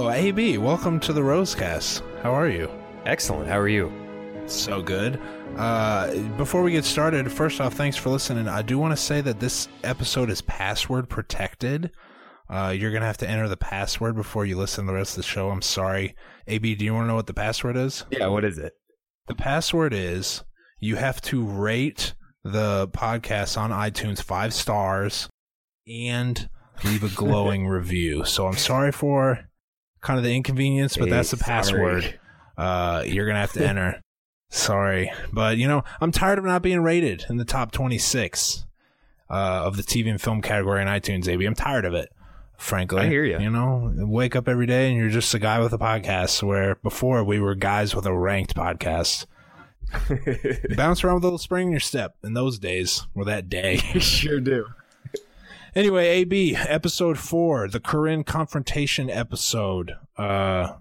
Oh, AB, welcome to the Rosecast. How are you? Excellent. How are you? So good. Uh, before we get started, first off, thanks for listening. I do want to say that this episode is password protected. Uh, you're gonna have to enter the password before you listen to the rest of the show. I'm sorry. AB, do you want to know what the password is? Yeah, what is it? The password is you have to rate the podcast on iTunes five stars and leave a glowing review. So I'm sorry for kind of the inconvenience, but Hey, that's the password. Uh, you're gonna have to enter. Sorry, but you know I'm tired of not being rated in the top 26 uh, of the TV and film category on iTunes. AB, I'm tired of it. Frankly, I hear you. You know, wake up every day and you're just a guy with a podcast. Where before we were guys with a ranked podcast. Bounce around with a little spring in your step in those days, or that day. sure do. Anyway, AB episode four, the Corinne confrontation episode. Uh,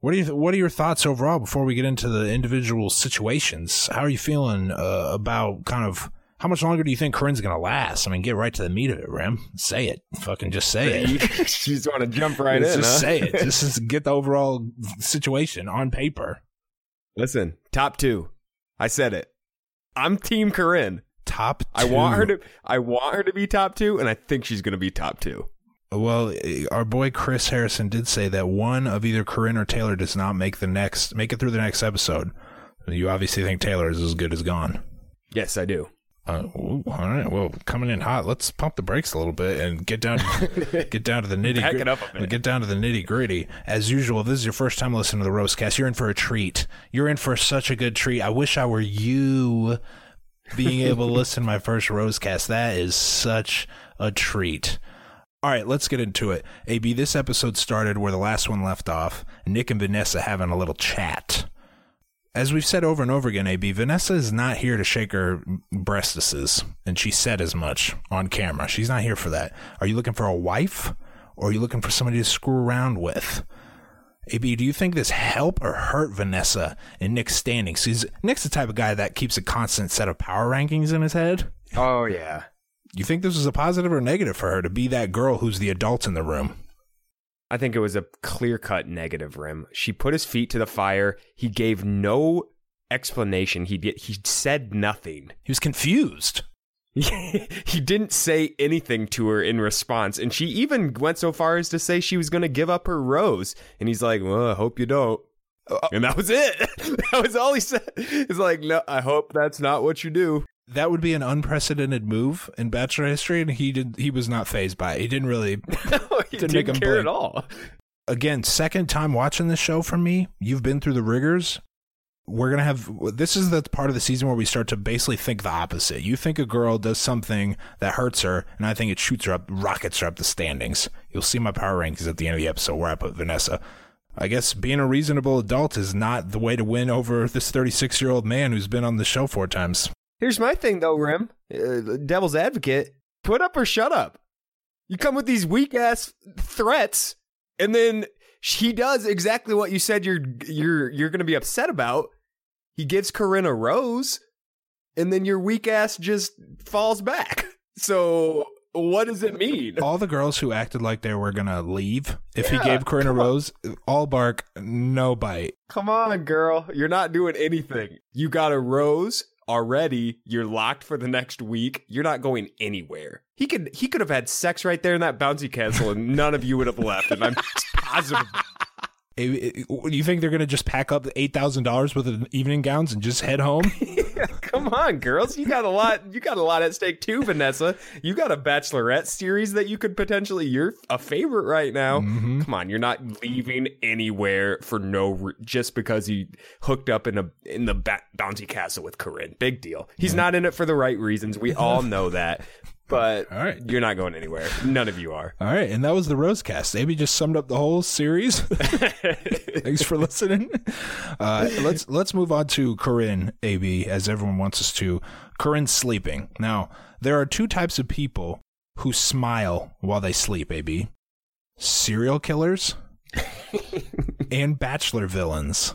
what are you? What are your thoughts overall before we get into the individual situations? How are you feeling uh, about kind of how much longer do you think Corinne's gonna last? I mean, get right to the meat of it, Rim. Say it. Fucking just say it. you just want to jump right just in, huh? say it. Just, just get the overall situation on paper. Listen, top two. I said it. I'm Team Corinne. Top. I want her to. I want her to be top two, and I think she's going to be top two. Well, eh, our boy Chris Harrison did say that one of either Corinne or Taylor does not make the next make it through the next episode. You obviously think Taylor is as good as gone. Yes, I do. Uh, ooh, all right. Well, coming in hot. Let's pump the brakes a little bit and get down, get down to the nitty. Back it up a minute. Get down to the nitty gritty. As usual, if this is your first time listening to the Rosecast. You're in for a treat. You're in for such a good treat. I wish I were you, being able to listen to my first Rosecast. That is such a treat. All right, let's get into it. AB, this episode started where the last one left off. Nick and Vanessa having a little chat. As we've said over and over again, AB, Vanessa is not here to shake her breastises, and she said as much on camera. She's not here for that. Are you looking for a wife, or are you looking for somebody to screw around with? AB, do you think this help or hurt Vanessa in Nick's standings? He's, Nick's the type of guy that keeps a constant set of power rankings in his head. Oh yeah. You think this was a positive or negative for her to be that girl who's the adult in the room? I think it was a clear cut negative rim. She put his feet to the fire. He gave no explanation. He he said nothing. He was confused. he didn't say anything to her in response, and she even went so far as to say she was going to give up her rose. And he's like, "Well, I hope you don't." Uh, and that was it. that was all he said. He's like, "No, I hope that's not what you do." That would be an unprecedented move in Bachelor history, and he did. He was not phased by it. He didn't really. No, he Didn't didn't, make him care blink. at all. Again, second time watching this show from me. You've been through the rigors. We're gonna have. This is the part of the season where we start to basically think the opposite. You think a girl does something that hurts her, and I think it shoots her up, rockets her up the standings. You'll see my power rankings at the end of the episode where I put Vanessa. I guess being a reasonable adult is not the way to win over this 36 year old man who's been on the show four times. Here's my thing, though, Rim. Uh, devil's advocate. Put up or shut up. You come with these weak ass threats, and then He does exactly what you said you're you're you're going to be upset about. He gives Corinne a rose, and then your weak ass just falls back. So what does it mean? All the girls who acted like they were gonna leave if he gave Corinne a rose, all bark, no bite. Come on, girl. You're not doing anything. You got a rose already. You're locked for the next week. You're not going anywhere. He could he could have had sex right there in that bouncy castle and none of you would have left. And I'm positive. Eh, eh, You think they're gonna just pack up eight thousand dollars worth of evening gowns and just head home? Come on, girls. You got a lot you got a lot at stake too, Vanessa. You got a bachelorette series that you could potentially you're a favorite right now. Come on, you're not leaving anywhere for no just because he hooked up in a in the ba- bouncy castle with Corinne. Big deal. He's not in it for the right reasons. We all know that. But All right. you're not going anywhere. None of you are. All right, and that was the Rosecast. Amy just summed up the whole series. Thanks for listening. Uh, let's let's move on to Corinne, AB, as everyone wants us to. Corinne sleeping. Now, there are two types of people who smile while they sleep, AB. Serial killers and bachelor villains.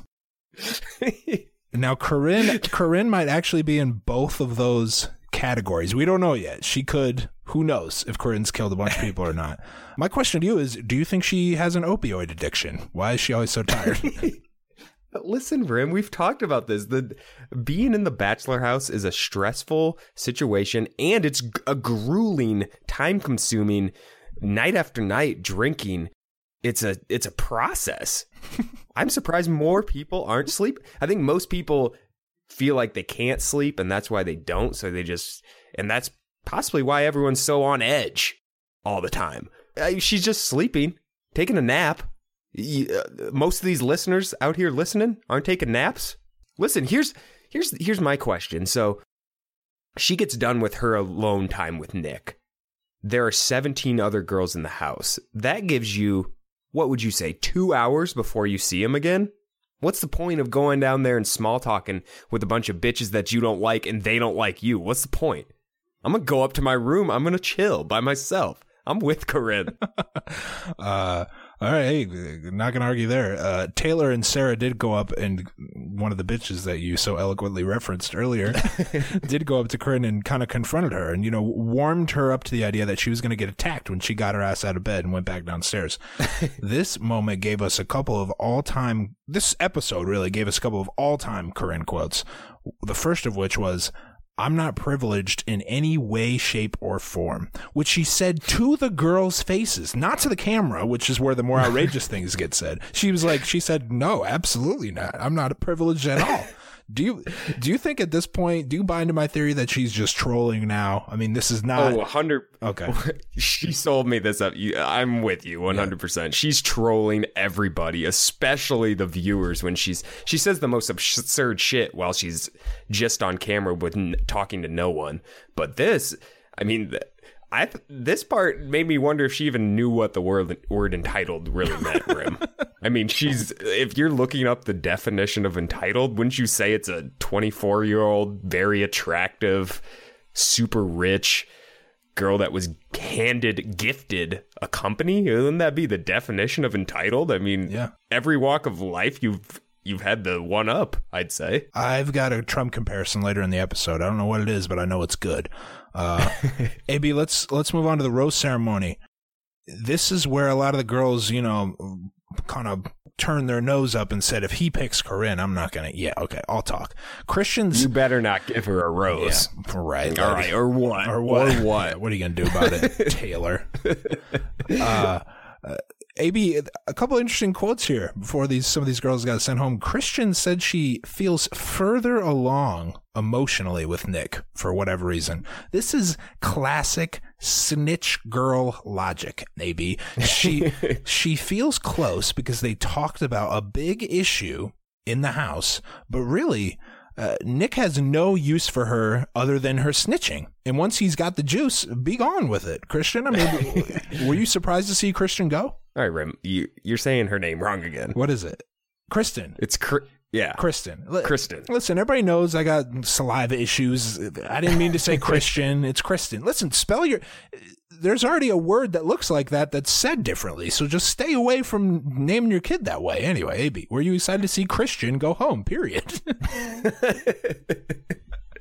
Now, Corinne, Corinne might actually be in both of those categories. We don't know yet. She could. Who knows if Corinne's killed a bunch of people or not? My question to you is: Do you think she has an opioid addiction? Why is she always so tired? Listen, Rim, we've talked about this. The being in the bachelor house is a stressful situation and it's a grueling, time-consuming night after night drinking. It's a it's a process. I'm surprised more people aren't sleep. I think most people feel like they can't sleep and that's why they don't, so they just and that's possibly why everyone's so on edge all the time. Uh, she's just sleeping, taking a nap. Uh, most of these listeners out here listening aren't taking naps. Listen, here's here's here's my question. So she gets done with her alone time with Nick. There are 17 other girls in the house. That gives you what would you say 2 hours before you see him again? What's the point of going down there and small talking with a bunch of bitches that you don't like and they don't like you? What's the point? I'm to go up to my room. I'm to chill by myself. I'm with Corinne. uh, all right, hey, not gonna argue there. Uh, Taylor and Sarah did go up, and one of the bitches that you so eloquently referenced earlier did go up to Corinne and kind of confronted her, and you know warmed her up to the idea that she was gonna get attacked when she got her ass out of bed and went back downstairs. this moment gave us a couple of all-time. This episode really gave us a couple of all-time Corinne quotes. The first of which was. I'm not privileged in any way, shape, or form, which she said to the girls' faces, not to the camera, which is where the more outrageous things get said. She was like, she said, no, absolutely not. I'm not privileged at all. Do you do you think at this point do you buy into my theory that she's just trolling now? I mean, this is not Oh, 100 okay. she sold me this up. You- I'm with you 100%. She's trolling everybody, especially the viewers when she's she says the most absurd shit while she's just on camera with n- talking to no one. But this, I mean, I th- this part made me wonder if she even knew what the word word entitled really meant, Rim. I mean, she's if you're looking up the definition of entitled, wouldn't you say it's a 24 year old, very attractive, super rich girl that was handed, gifted a company? Wouldn't that be the definition of entitled? I mean, Yeah. every walk of life you've you've had the one up. I'd say. I've got a Trump comparison later in the episode. I don't know what it is, but I know it's good. Uh, AB, let's let's move on to the rose ceremony. This is where a lot of the girls, you know, kind of turned their nose up and said, "If he picks Corinne, I'm not gonna." Yeah, okay, I'll talk. Christians, You better not give her a rose. yeah, right, All right, or what? or what? Or what? What are you gonna do about it, Taylor? uh, uh, AB, a couple interesting quotes here before these some of these girls got sent home. Christian said she feels further along emotionally with Nick for whatever reason. This is classic snitch girl logic. AB, she she feels close because they talked about a big issue in the house, but really. Uh, Nick has no use for her other than her snitching. And once he's got the juice, be gone with it. Christian, I mean, were you surprised to see Christian go? All right, Rim. You you're saying her name wrong again. What is it? Kristen. It's Cr- yeah. Kristen. Li- Kristen. Listen, everybody knows I got saliva issues. I didn't mean to say Christian. It's Kristen. Listen, spell your there's already a word that looks like that that's said differently. So just stay away from naming your kid that way. Anyway, AB, were you excited to see Christian go home? Period.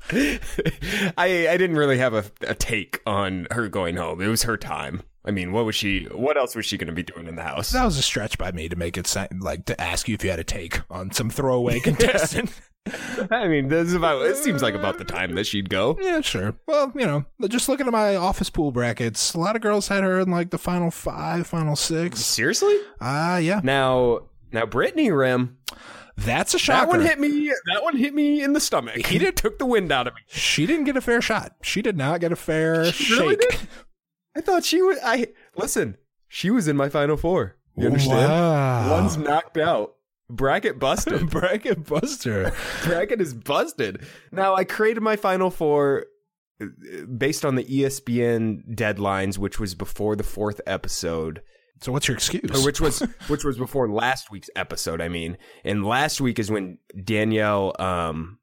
I I didn't really have a, a take on her going home. It was her time. I mean, what was she? What else was she going to be doing in the house? that was a stretch by me to make it sound like to ask you if you had a take on some throwaway contestant. I mean, this is about. It seems like about the time that she'd go. yeah, sure. Well, you know, just looking at my office pool brackets, a lot of girls had her in like the final five, final six. Seriously? Ah, yeah, Now, now, Brittany Rim. that's a shocker. That one hit me. That one hit me in the stomach. He did took the wind out of me. She didn't get a fair shot. She did not get a fair She really shake. did? I thought she was. I listen. She was in my final four. You understand? Wow. One's knocked out. Bracket busted. bracket buster. bracket is busted. Now I created my final four uh, based on the ESPN deadlines, which was before the fourth episode, So what's your excuse? which was which was before last week's episode. I mean, and last week is when Danielle, um,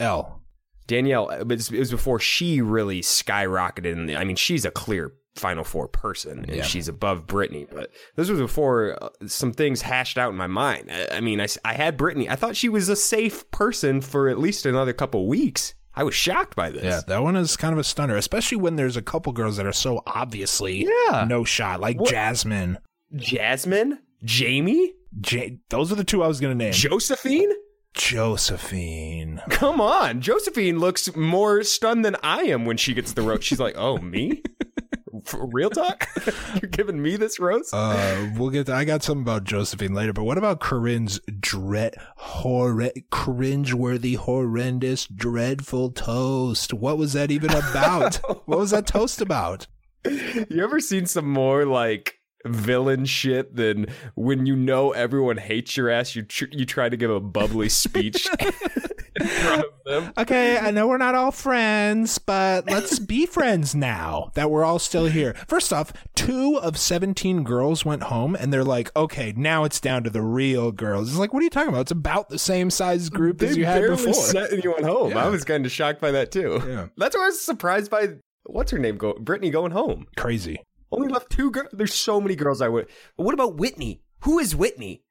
L. Danielle, it was, it was before she really skyrocketed. In the, I mean, she's a clear Final Four person, and Yeah. she's above Brittany. But this was before some things hashed out in my mind. I, I mean, I, I had Brittany. I thought she was a safe person for at least another couple weeks. I was shocked by this. Yeah, that one is kind of a stunner, especially when there's a couple girls that are so obviously Yeah. no shot, like What- Jasmine. Jasmine, Jamie, Ja- those are the two I was going to name. Josephine. Josephine. Come on, Josephine looks more stunned than I am when she gets the roast. She's like, "Oh, me? Real talk? You're giving me this roast?" Uh, we'll get. To, I got something about Josephine later, but what about Corinne's dread, horror, cringeworthy, horrendous, dreadful toast? What was that even about? what was that toast about? You ever seen some more like villain shit than when you know everyone hates your ass, you tr- you try to give a bubbly speech Okay, I know we're not all friends, but let's be friends now that we're all still here. First off, two of 17 girls went home and they're like, okay, now it's down to the real girls. It's like, what are you talking about? It's about the same size group as you had before. sent anyone home. Yeah. I was kind of shocked by that too. Yeah. That's why I was surprised by what's her name go Brittany going home. Crazy. Only left two girls. There's so many girls I would. What about Whitney? Who is Whitney?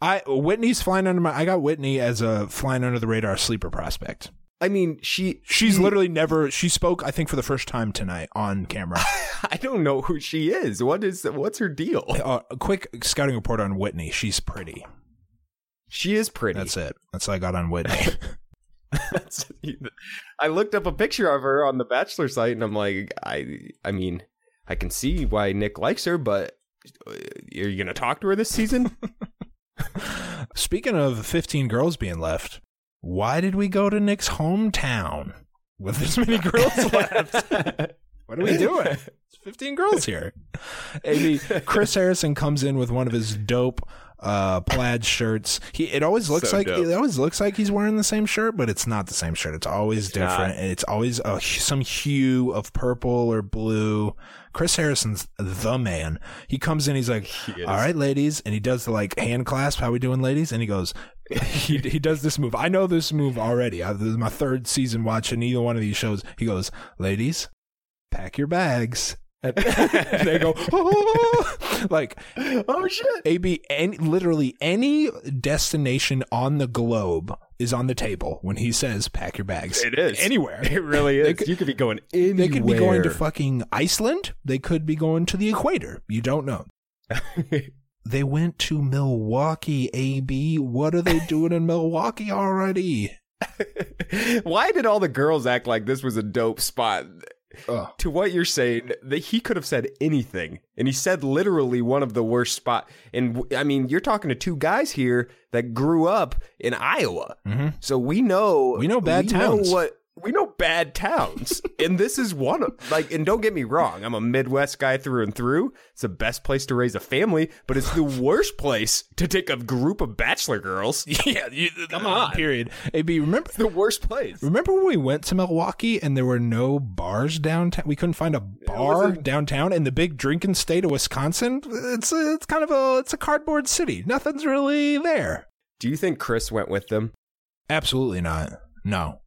I Whitney's flying under my. I got Whitney as a flying under the radar sleeper prospect. I mean, she. She's she- literally never. She spoke, I think, for the first time tonight on camera. I don't know who she is. What is? What's her deal? uh, a quick scouting report on Whitney. She's pretty. She is pretty. That's it. That's all I got on Whitney. I looked up a picture of her on the Bachelor site, and I'm like, I, I mean, I can see why Nick likes her, but uh, are you gonna talk to her this season? Speaking of 15 girls being left, why did we go to Nick's hometown with this many girls left? What are we doing? It's 15 girls here. Maybe Chris Harrison comes in with one of his dope uh, plaid shirts. He it always looks So like dope. it always looks like he's wearing the same shirt, but it's not the same shirt. It's always not. different, and it's always a, some hue of purple or blue. Chris Harrison's the man. He comes in, he's like, is. "All right, ladies," and he does the like hand clasp. How we doing, ladies? And he goes, he he does this move. I know this move already. I, this is my third season watching either one of these shows. He goes, "Ladies, pack your bags." And they go, "Oh." like oh shit! AB, any, literally any destination on the globe is on the table when he says pack your bags. It is anywhere. It really is. could- you could be going anywhere. They could be going to fucking Iceland. They could be going to the equator. You don't know. They went to Milwaukee, AB. What are they doing in Milwaukee already? Why did all the girls act like this was a dope spot? Ugh. To what you're saying, that he could have said anything, and he said literally one of the worst spot. And i mean, you're talking to two guys here that grew up in Iowa, so we know Mm-hmm. We know bad we towns. Know what we know bad towns, and this is one of like. And don't get me wrong, I'm a Midwest guy through and through. It's the best place to raise a family, but it's the worst place to take a group of bachelor girls. Yeah, you, Come on. Period. AB, remember The worst place. Remember when we went to Milwaukee and there were no bars downtown? We couldn't find a bar downtown in the big drinking state of Wisconsin. It's a, it's kind of a it's a cardboard city. Nothing's really there. Do you think Chris went with them? Absolutely not. No.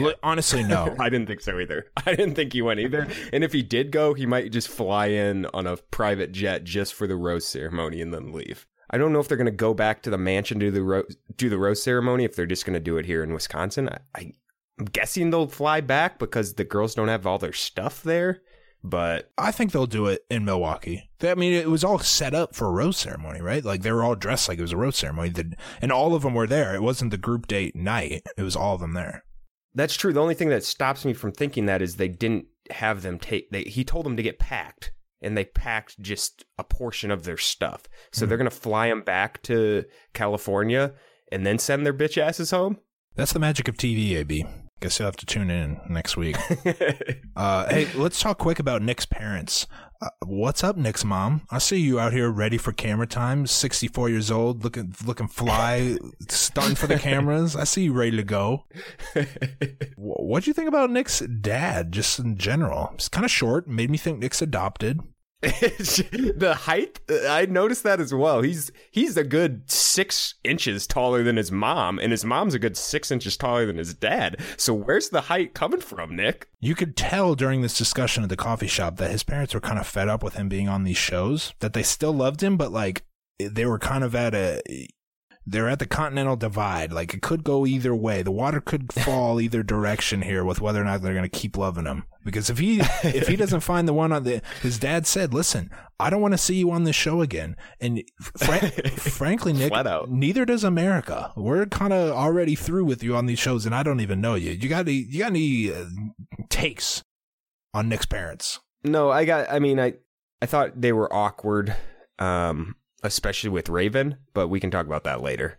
L- Honestly, no. I didn't think so either. I didn't think he went either. And if he did go, he might just fly in on a private jet just for the rose ceremony and then leave. I don't know if they're going to go back to the mansion to do the ro- do the rose ceremony. If they're just going to do it here in Wisconsin, I, I, I'm guessing they'll fly back because the girls don't have all their stuff there. But I think they'll do it in Milwaukee. They- I mean, it was all set up for a rose ceremony, right? Like they were all dressed like it was a rose ceremony, The- and all of them were there. It wasn't the group date night; it was all of them there. That's true. The only thing that stops me from thinking that is they didn't have them take. They, he told them to get packed, and they packed just a portion of their stuff. So mm-hmm. they're going to fly them back to California and then send their bitch asses home. That's the magic of TV, AB. Guess you'll have to tune in next week. uh, hey, let's talk quick about Nick's parents. Uh, what's up, Nick's mom? I see you out here ready for camera time. Sixty-four years old, looking looking fly, stunned for the cameras. I see you ready to go. what do you think about Nick's dad, just in general? It's kind of short. Made me think Nick's adopted. The height, I noticed that as well. He's he's a good six inches taller than his mom, and his mom's a good six inches taller than his dad. So where's the height coming from, Nick? You could tell during this discussion at the coffee shop that his parents were kind of fed up with him being on these shows, that they still loved him, but like they were kind of at a they're at the continental divide. Like it could go either way. The water could fall either direction here with whether or not they're going to keep loving him. Because if he if he doesn't find the one on the his dad said, "Listen, I don't want to see you on this show again." And fran- frankly, Nick, neither does America. We're kind of already through with you on these shows, and I don't even know you. You got any you got any uh, takes on Nick's parents? No, I got. I mean, I I thought they were awkward, um, especially with Raven, but we can talk about that later.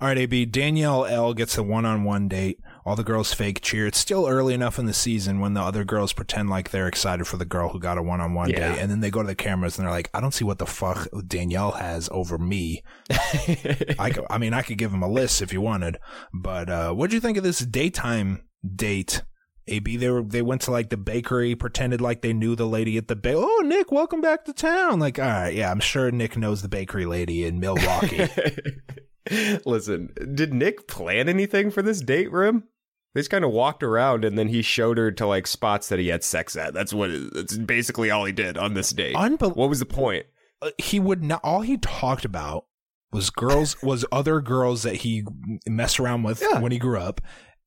All right, AB. Danielle L gets a one-on-one date. All the girls fake cheer. It's still early enough in the season when the other girls pretend like they're excited for the girl who got a one-on-one date, and then they go to the cameras and they're like, "I don't see what the fuck Danielle has over me." I, I mean, I could give them a list if you wanted, but uh, what do you think of this daytime date? AB, they were they went to like the bakery, pretended like they knew the lady at the ba- Oh, Nick, welcome back to town. Like, all right, yeah, I'm sure Nick knows the bakery lady in Milwaukee. Listen, did Nick plan anything for this date room? They just kind of walked around and then he showed her to like spots that he had sex at. That's what. It, that's basically all he did on this date. Unbel- what was the point? uh, he would not all he talked about was girls was other girls that he messed around with Yeah. when he grew up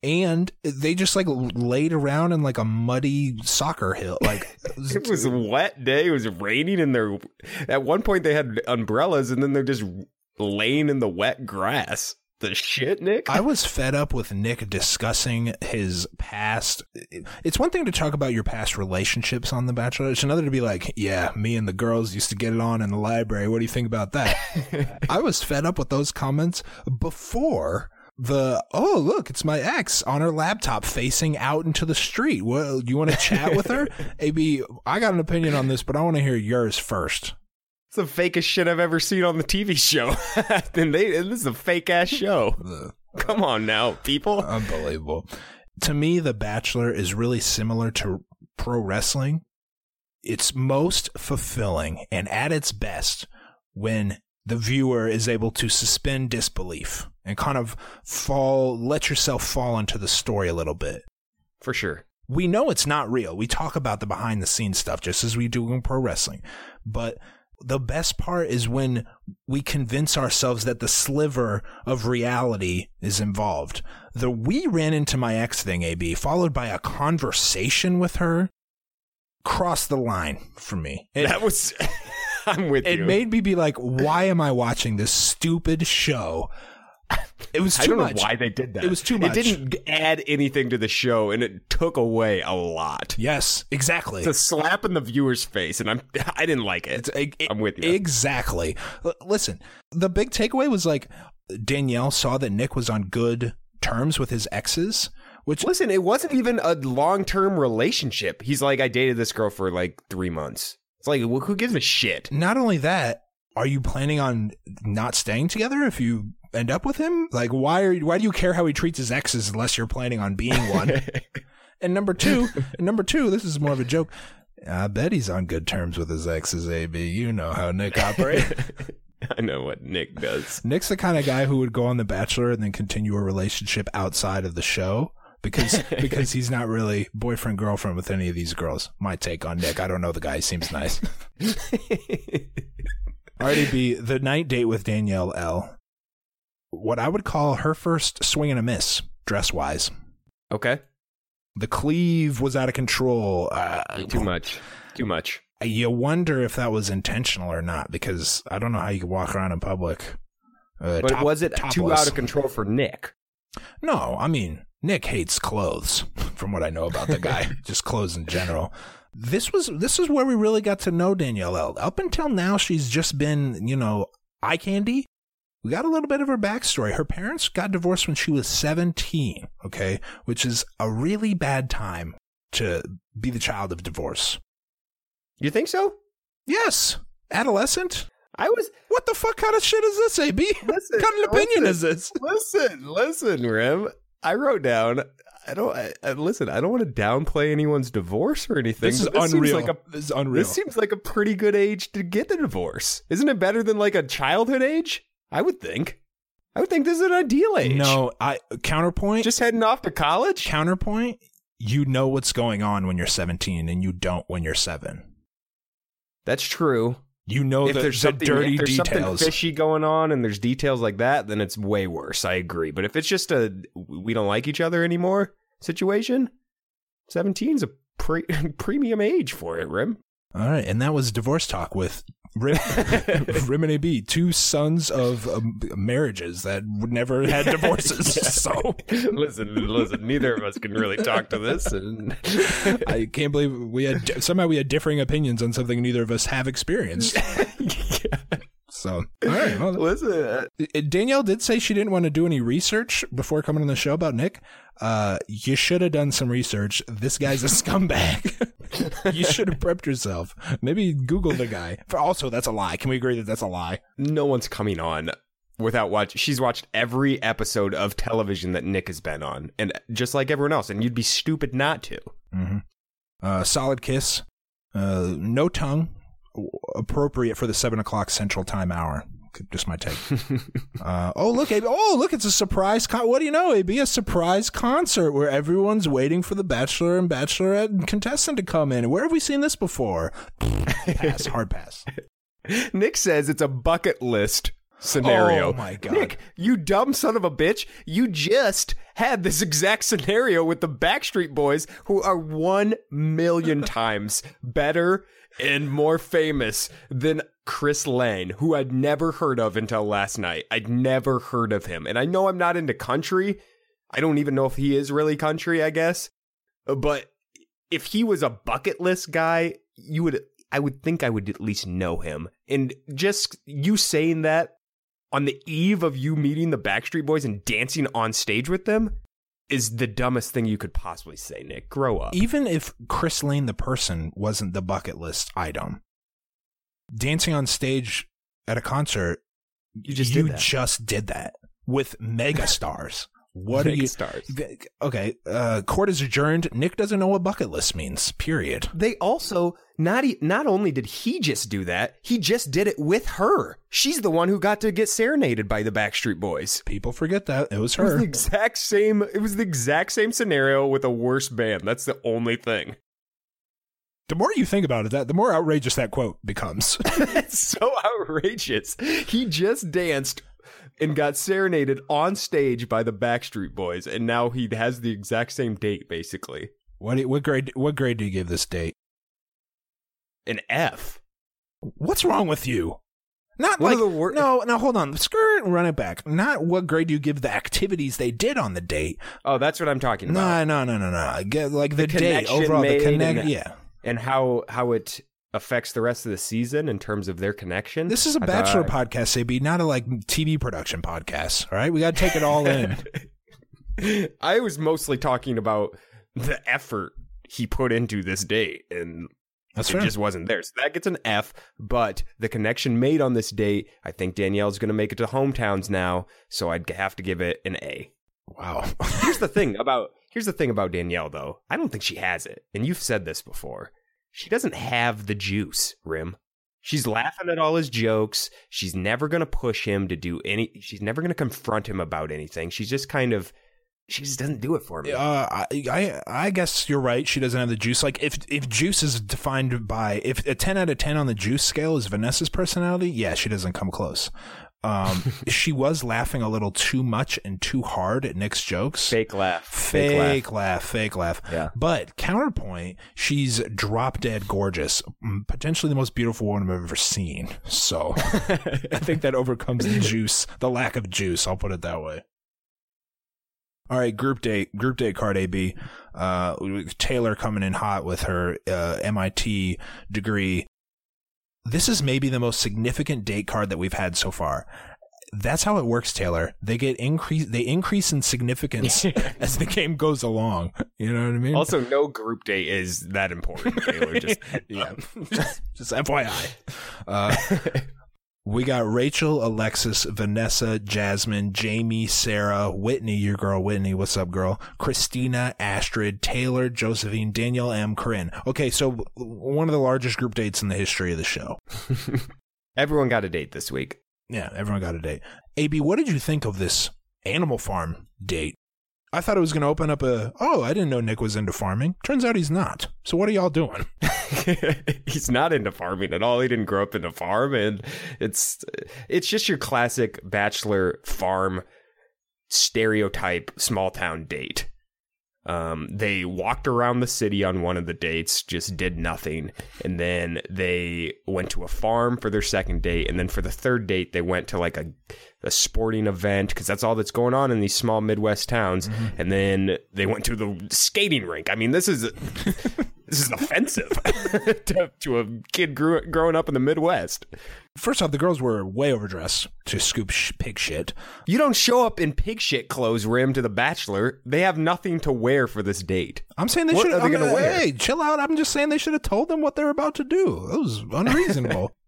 and they just like laid around in like a muddy soccer hill like It was a wet day. It was raining, and they're at one point they had umbrellas, and then they're just laying in the wet grass. The shit, Nick. I was fed up with Nick discussing his past. It's one thing to talk about your past relationships on The Bachelor. It's another to be like, yeah, me and the girls used to get it on in the library. What do you think about that? I was fed up with those comments before the, oh, look, it's my ex on her laptop facing out into the street. Well, you want to chat with her? AB, I got an opinion on this, but I want to hear yours first. It's the fakest shit I've ever seen on the TV show. and they, and this is a fake ass show. Come on now, people. Unbelievable. To me, The Bachelor is really similar to pro wrestling. It's most fulfilling and at its best when the viewer is able to suspend disbelief and kind of fall, let yourself fall into the story a little bit. For sure. We know it's not real. We talk about the behind the scenes stuff just as we do in pro wrestling. But the best part is when we convince ourselves that the sliver of reality is involved. The we ran into my ex thing, AB, followed by a conversation with her, crossed the line for me. It, that was. I'm with it you. It made me be like, why am I watching this stupid show? It was too I don't much. know why they did that. It was too much. It didn't add anything to the show, and it took away a lot. Yes, exactly. It's a slap in the viewer's face, and I'm I didn't like it. It's- e- I'm with you. Exactly. L- Listen, the big takeaway was like Danielle saw that Nick was on good terms with his exes, which Listen, it wasn't even a long term relationship. He's like, I dated this girl for like three months. It's like, well, who gives a shit? not only that, are you planning on not staying together if you end up with him? Like, why are you, why do you care how he treats his exes unless you're planning on being one? and number two, and number two, this is more of a joke. I bet he's on good terms with his exes, AB. You know how Nick operates. I know what Nick does. Nick's the kind of guy who would go on The Bachelor and then continue a relationship outside of the show because because he's not really boyfriend girlfriend with any of these girls. My take on Nick. I don't know the guy. He seems nice. Alrighty, B. The night date with Danielle L. What I would call her first swing and a miss, dress wise. okay. The cleave was out of control. Uh, Too much. Too much. You wonder if that was intentional or not, because I don't know how you could walk around in public. Uh, But top- was it too topless. out of control for Nick? No, I mean Nick hates clothes. From what I know about the guy, just clothes in general. This was this is where we really got to know Danielle L. Up until now, she's just been you know eye candy. We got a little bit of her backstory. Her parents got divorced when she was seventeen. Okay, which is a really bad time to be the child of divorce. You think so? Yes, adolescent. I was. What the fuck kind of shit is this, AB? what kind of opinion listen, is this? Listen, listen, Rim. I wrote down. I don't. I, I, listen, I don't want to downplay anyone's divorce or anything. This is seems unreal. Like a, this is unreal. This seems like a pretty good age to get the divorce. Isn't it better than like a childhood age? I would think. I would think this is an ideal age. no, I counterpoint. just heading off to college. counterpoint. You know what's going on when you're 17, and you don't when you're seven. That's true. You know if the, there's the something, dirty if there's something details. fishy going on and there's details like that, then it's way worse. I agree. But if it's just a we don't like each other anymore situation, 17's a pre- premium age for it, Rim. All right, and that was divorce talk with Rim, Rim and AB, two sons of um, marriages that never had divorces. So listen, listen. Neither of us can really talk to this, and I can't believe we had somehow we had differing opinions on something neither of us have experienced. So all right, well, listen. uh, Danielle did say she didn't want to do any research before coming on the show about Nick. Uh, you should have done some research. This guy's a scumbag. you should have prepped yourself. Maybe Google the guy. Also, that's a lie. Can we agree that that's a lie? No one's coming on without watch. She's watched every episode of television that Nick has been on, and just like everyone else, and you'd be stupid not to. Mm-hmm. Uh, solid kiss. Uh, no tongue. Appropriate for the seven o'clock Central Time hour. Just my take. uh, oh look, AB. Oh look, it's a surprise. Con- what do you know, It'd be A surprise concert where everyone's waiting for the Bachelor and Bachelorette contestant to come in. Where have we seen this before? pass. Hard pass. Nick says it's a bucket list scenario. Oh, my God. Nick, you dumb son of a bitch. You just had this exact scenario with the Backstreet Boys, who are one million times better and more famous than Chris Lane, who I'd never heard of until last night. I'd never heard of him. And I know I'm not into country. I don't even know if he is really country, I guess. But if he was a bucket list guy, you would I would think I would at least know him. And just you saying that on the eve of you meeting the Backstreet Boys and dancing on stage with them is the dumbest thing you could possibly say, Nick. Grow up. Even if Chris Lane, the person, wasn't the bucket list item, dancing on stage at a concert, You just you did that. just did that with mega stars. What are you? stars? Okay, uh, court is adjourned. Nick doesn't know what bucket list means. Period. They also not e- not only did he just do that, he just did it with her. She's the one who got to get serenaded by the Backstreet Boys. People forget that it was It was her. the exact same. It was the exact same scenario with a worse band. That's the only thing. The more you think about it, that the more outrageous that quote becomes. It's so outrageous. He just danced and got serenaded on stage by the Backstreet Boys, and now he has the exact same date, basically. what? do- What grade? What grade do you give this date? An F. What's wrong with you? Not One like the wor- no, no. Hold on, skirt and run it back. Not what grade do you give the activities they did on the date? Oh, that's what I'm talking about. No, no, no, no, no. Get like the, The date connection overall. The made connect. Yeah, And how how it affects the rest of the season in terms of their connection. this is a I bachelor thought- podcast, AB, not a like TV production podcast. All right, we got to take it all in. I was mostly talking about the effort he put into this date, and That's it fair. just wasn't there. So that gets an F. But the connection made on this date, I think Danielle's going to make it to hometowns now, so I'd have to give it an A. wow. Here's the thing about here's the thing about Danielle though. I don't think she has it, and you've said this before. She doesn't have the juice, Rim. She's laughing at all his jokes. She's never going to push him to do any. She's never going to confront him about anything. She's just kind of she just doesn't do it for me. Uh, I, I I guess you're right. She doesn't have the juice. Like if if juice is defined by if a ten out of ten on the juice scale is Vanessa's personality, yeah, she doesn't come close. Um, she was laughing a little too much and too hard at Nick's jokes. Fake laugh. Fake, laugh. fake laugh. Yeah. But counterpoint, she's drop dead gorgeous, mm, potentially the most beautiful woman I've ever seen. So I think that overcomes the juice, the lack of juice. I'll put it that way. All right, group date, group date card AB. Uh, Taylor coming in hot with her uh, MIT degree. This is maybe the most significant date card that we've had so far. That's how it works, Taylor. They get increase. They increase in significance as the game goes along. You know what I mean? Also, no group date is that important, Taylor. Just yeah, just FYI. Uh, we got Rachel, Alexis, Vanessa, Jasmine, Jamie, Sarah, Whitney, your girl Whitney. What's up, girl? Christina, Astrid, Taylor, Josephine, Danielle M, Corinne. Okay, so one of the largest group dates in the history of the show. everyone got a date this week. Yeah, everyone got a date. AB, what did you think of this Animal Farm date? I thought it was going to open up a. Oh, I didn't know Nick was into farming. Turns out he's not. So what are y'all doing? He's not into farming at all. He didn't grow up in a farm, and it's it's just your classic bachelor farm stereotype small town date. Um, they walked around the city on one of the dates, just did nothing, and then they went to a farm for their second date, and then for the third date, they went to like a a sporting event because that's all that's going on in these small Midwest towns, and then they went to the skating rink. I mean, this is this is offensive to, to a kid grew, growing up in the Midwest. First off, the girls were way overdressed to scoop sh- pig shit. You don't show up in pig shit clothes, Rim, to the Bachelor. They have nothing to wear for this date. I'm saying they What should. are they I'm- gonna wear? Hey, chill out. I'm just saying they should have told them what they're about to do. That was unreasonable.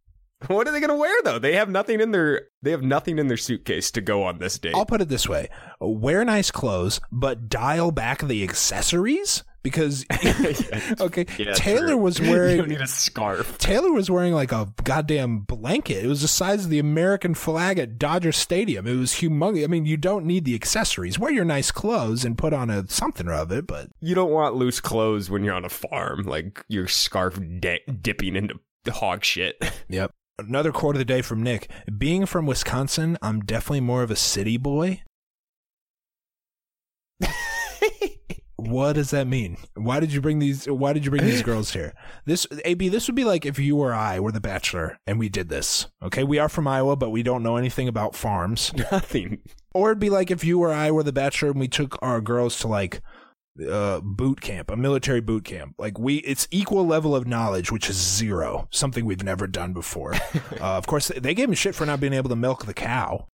What are they going to wear though? They have nothing in their they have nothing in their suitcase to go on this date. I'll put it this way: wear nice clothes, but dial back the accessories because. okay, Yeah, Taylor true. was you wearing. don't need a scarf. Taylor was wearing like a goddamn blanket. It was the size of the American flag at Dodger Stadium. It was humongous. I mean, you don't need the accessories. Wear your nice clothes and put on a something of it, but You don't want loose clothes when you're on a farm, like your scarf di- dipping into hog shit. Yep. Another quote of the day from Nick. Being from Wisconsin, I'm definitely more of a city boy. What does that mean? Why did you bring these why did you bring these girls here? This AB, this would be like if you or I were the bachelor and we did this. Okay? We are from Iowa, but we don't know anything about farms. Nothing. Or it'd be like if you or I were the bachelor and we took our girls to like uh boot camp, a military boot camp. Like we it's equal level of knowledge, which is zero, something we've never done before. uh, of course they gave him shit for not being able to milk the cow.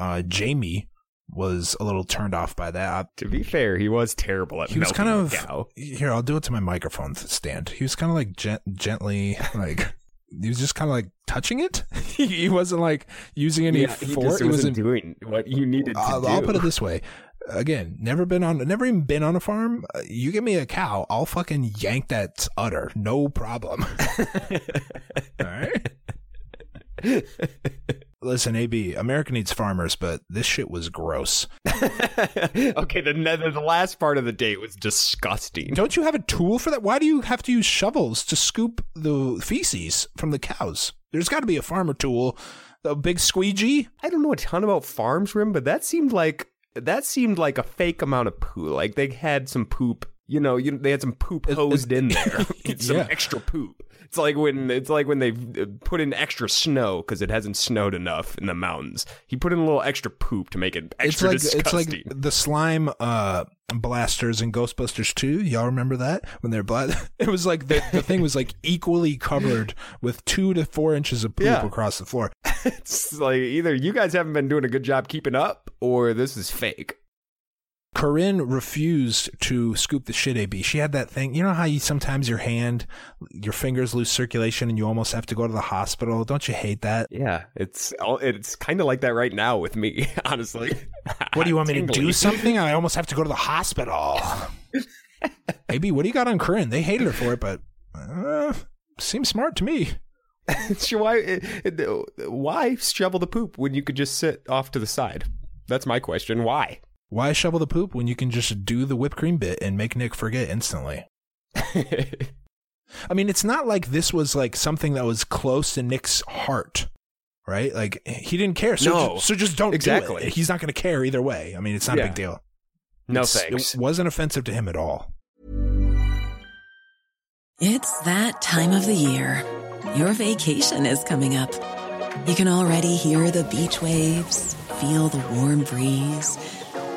Uh Jamie was a little turned off by that. To be fair, he was terrible at He was kind of cow. here. I'll do it to my microphone stand. He was kind of like gent- gently, like he was just kind of like touching it. he wasn't like using any Yeah, he force. wasn't wasn't doing what you needed to I'll, do. I'll put it this way. Again, never been on, never even been on a farm. Uh, You give me a cow, I'll fucking yank that udder, no problem. All right. Listen, AB, America needs farmers, but this shit was gross. okay, the, the the last part of the date was disgusting. Don't you have a tool for that? Why do you have to use shovels to scoop the feces from the cows? There's got to be a farmer tool, a big squeegee. I don't know a ton about farms, Rim, but that seemed like that seemed like a fake amount of poo. Like they had some poop. You know, you, they had some poop It- hosed in there. some Yeah. extra poop. It's like when it's like when they uh, put in extra snow because it hasn't snowed enough in the mountains. He put in a little extra poop to make it It's extra like disgusting. it's like the slime uh, blasters in Ghostbusters 2. Y'all remember that when they're black? It was like the, the thing was like equally covered with two to four inches of poop Yeah. across the floor. it's like either you guys haven't been doing a good job keeping up, or this is fake. Corinne refused to scoop the shit AB. She had that thing. You know how you sometimes your hand, your fingers lose circulation and you almost have to go to the hospital? Don't you hate that? Yeah, it's it's kind of like that right now with me, honestly. What do you want me to do something? I almost have to go to the hospital. AB, what do you got on Corinne? They hated her for it, but uh, seems smart to me. Why why shovel the poop when you could just sit off to the side? That's my question. Why? Why shovel the poop when you can just do the whipped cream bit and make Nick forget instantly? I mean, it's not like this was like something that was close to Nick's heart, right? Like he didn't care. So, No. ju- so just don't Exactly. do it. He's not going to care either way. I mean, it's not a big deal. no It's- thanks. It wasn't offensive to him at all. It's that time of the year. Your vacation is coming up. You can already hear the beach waves, feel the warm breeze,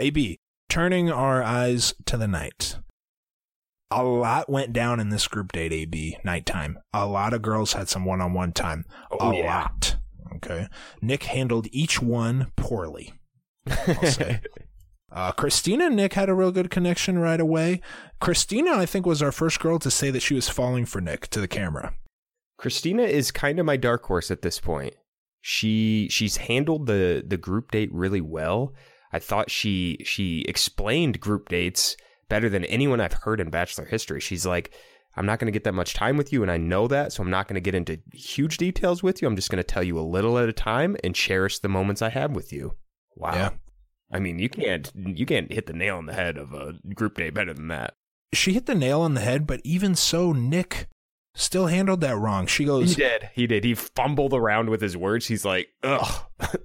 AB, turning our eyes to the night. A lot went down in this group date, AB, nighttime. A lot of girls had some one on one time. Oh, a yeah. lot. Okay. Nick handled each one poorly. I'll say. Uh, Christina and Nick had a real good connection right away. Christina, I think, was our first girl to say that she was falling for Nick to the camera. Christina is kind of my dark horse at this point. She she's handled the the group date really well. I thought she she explained group dates better than anyone I've heard in Bachelor history. She's like, I'm not going to get that much time with you, and I know that, so I'm not going to get into huge details with you. I'm just going to tell you a little at a time and cherish the moments I have with you. Wow. Yeah. I mean, you can't you can't hit the nail on the head of a group date better than that. She hit the nail on the head, but even so, Nick still handled that wrong. She goes, He did. He did. He fumbled around with his words. He's like, ugh.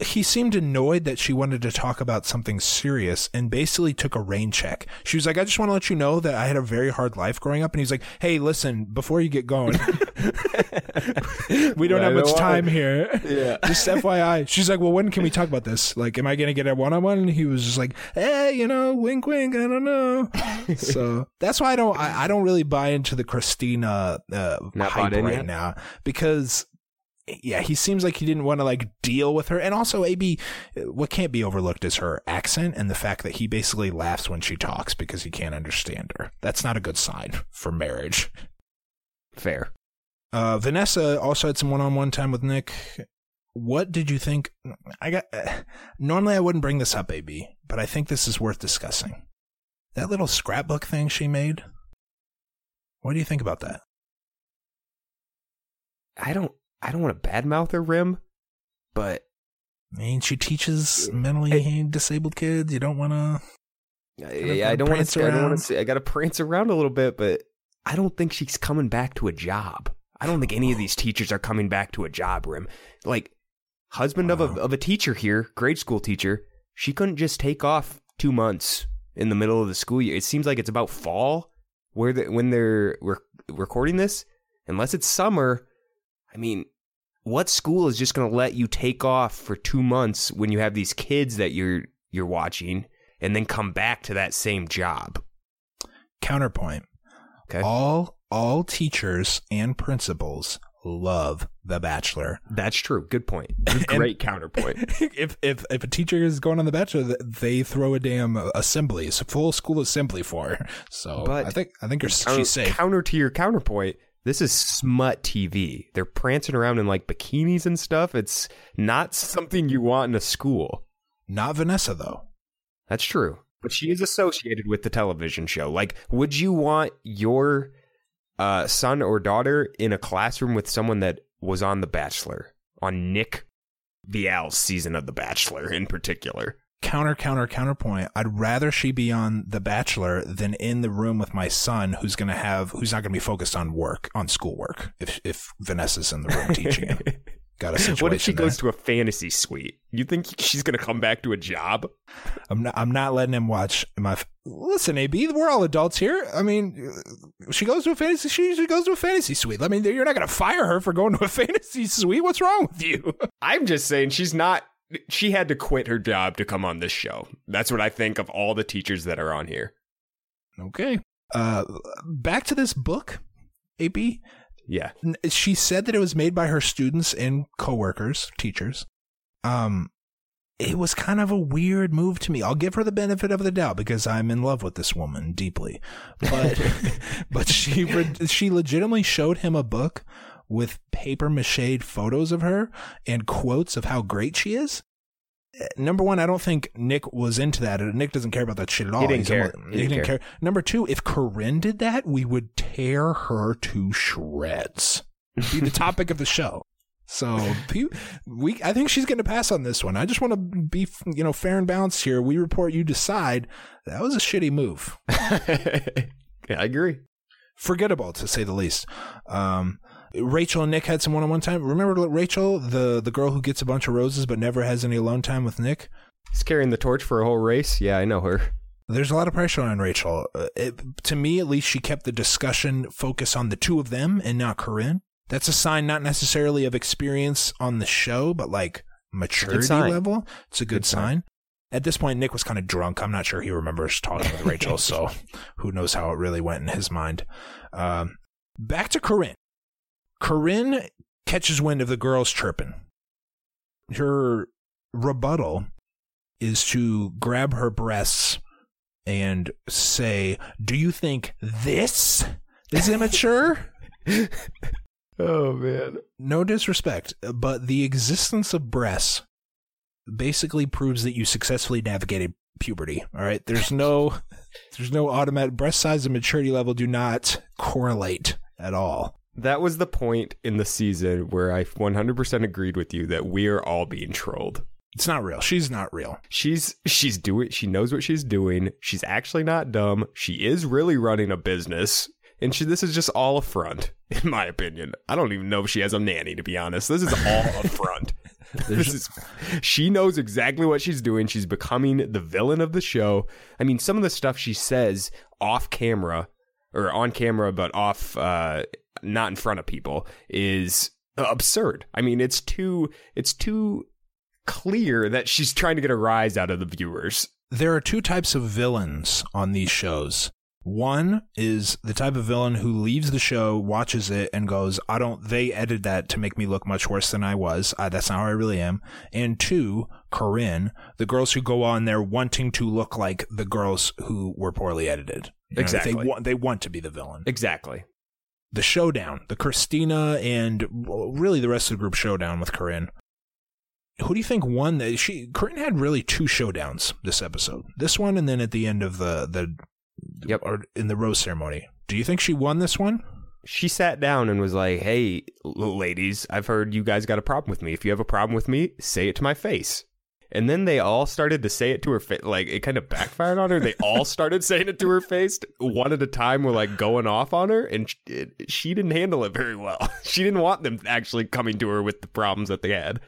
He seemed annoyed that she wanted to talk about something serious and basically took a rain check. She was like, I just want to let you know that I had a very hard life growing up. And he's like, Hey, listen, before you get going, we don't have much time here. Yeah. Just FYI. She's like, Well, when can we talk about this? Like, am I going to get a one on one? And he was just like, Hey, you know, wink, wink. I don't know. so that's why I don't, I, I don't really buy into the Christina uh, hype right now because yeah, he seems like he didn't want to like deal with her. And also, AB, what can't be overlooked is her accent and the fact that he basically laughs when she talks because he can't understand her. That's not a good sign for marriage. Fair. Uh, Vanessa also had some one-on-one time with Nick. What did you think? I got. normally, I wouldn't bring this up, AB, but I think this is worth discussing. That little scrapbook thing she made. What do you think about that? I don't I don't want to badmouth her rim, but I mean, she teaches mentally disabled kids. You don't want to. I, I don't want to I don't want to I got to prance around a little bit, but I don't think she's coming back to a job. I don't think any of these teachers are coming back to a job, Rim. Like husband of a of a teacher here, grade school teacher, she couldn't just take off 2 months in the middle of the school year. It seems like it's about fall where the, when they're rec- recording this, unless it's summer. I mean, what school is just going to let you take off for 2 months when you have these kids that you're you're watching and then come back to that same job? Counterpoint. Okay. All all teachers and principals love The Bachelor. That's true. Good point. Great counterpoint. if if if a teacher is going on The Bachelor, they throw a damn assembly, it's a full school assembly for her. So But- I think I think you're, she's safe. Counter to your counterpoint, this is smut TV. They're prancing around in like bikinis and stuff. It's not something you want in a school. Not Vanessa though. That's true. But she is associated with the television show. Like, would you want your uh, son or daughter in a classroom with someone that was on The Bachelor, on Nick Viall's season of The Bachelor in particular? Counter counter counterpoint. I'd rather she be on The Bachelor than in the room with my son, who's gonna have who's not gonna be focused on work on schoolwork. If if Vanessa's in the room teaching him. got a situation. What if she there. goes to a fantasy suite? You think she's gonna come back to a job? I'm not. I'm not letting him watch my. Listen, AB, we're all adults here. I mean, she goes to a fantasy. She usually goes to a fantasy suite. I mean, you're not going to fire her for going to a fantasy suite. What's wrong with you? I'm just saying she's not. She had to quit her job to come on this show. That's what I think of all the teachers that are on here. Okay. Uh, back to this book, AB. Yeah. She said that it was made by her students and coworkers, teachers. Um, it was kind of a weird move to me. I'll give her the benefit of the doubt because I'm in love with this woman deeply. But but she she legitimately showed him a book with paper mache photos of her and quotes of how great she is. Uh, Number one, I don't think Nick was into that. Nick doesn't care about that shit at all. didn't He's care. almo- He He, didn't didn't care. care. Number two, if Corinne did that, we would tear her to shreds. Be the topic of the show. So we, I think she's going to pass on this one. I just want to be, you know, fair and balanced here. We report, you decide. That was a shitty move. yeah, I agree. Forgettable to say the least. Um, Rachel and Nick had some one-on-one time. Remember Rachel, the the girl who gets a bunch of roses but never has any alone time with Nick? He's carrying the torch for a whole race. Yeah, I know her. There's a lot of pressure on Rachel. Uh, it, to me, at least, she kept the discussion focus on the two of them and not Corinne. That's a sign, not necessarily of experience on the show, but like maturity level. It's a good, Good sign. sign. At this point, Nick was kind of drunk. I'm not sure he remembers talking with Rachel, so who knows how it really went in his mind. Um, back to Corinne. Corinne catches wind of the girls chirping. Her rebuttal is to grab her breasts and say, Do you think this is immature? Oh man. no disrespect, but the existence of breasts basically proves that you successfully navigated puberty. All right. There's no there's no automatic breast size and maturity level do not correlate at all. That was the point in the season where I 100% agreed with you that we are all being trolled. It's not real. She's not real. She's she's doing she knows what she's doing. She's actually not dumb. She is really running a business. And she, this is just all a front, in my opinion. I don't even know if she has a nanny, to be honest. This is all a front. this is, she knows exactly what she's doing. She's becoming the villain of the show. I mean, some of the stuff she says off camera, or on camera, but off, uh, not in front of people, is absurd. I mean, it's too, it's too clear that she's trying to get a rise out of the viewers. There are two types of villains on these shows. One is the type of villain who leaves the show, watches it, and goes, I don't, they edited that to make me look much worse than I was. Uh, that's not how I really am. And two, Corinne, the girls who go on there wanting to look like the girls who were poorly edited. You know, Exactly. They want, they want to be the villain. Exactly. The showdown, the Christina and really the rest of the group showdown with Corinne. Who do you think won? The, she Corinne had really two showdowns this episode. This one, and then at the end of the the Yep. or in the rose ceremony. Do you think she won this one? she sat down and was like, "Hey, ladies, I've heard you guys got a problem with me. If you have a problem with me, say it to my face." And then they all started to say it to her face. Like it kind of backfired on her. They all started saying it to her face, one at a time. Were like going off on her, and sh- it, she didn't handle it very well. She didn't want them actually coming to her with the problems that they had.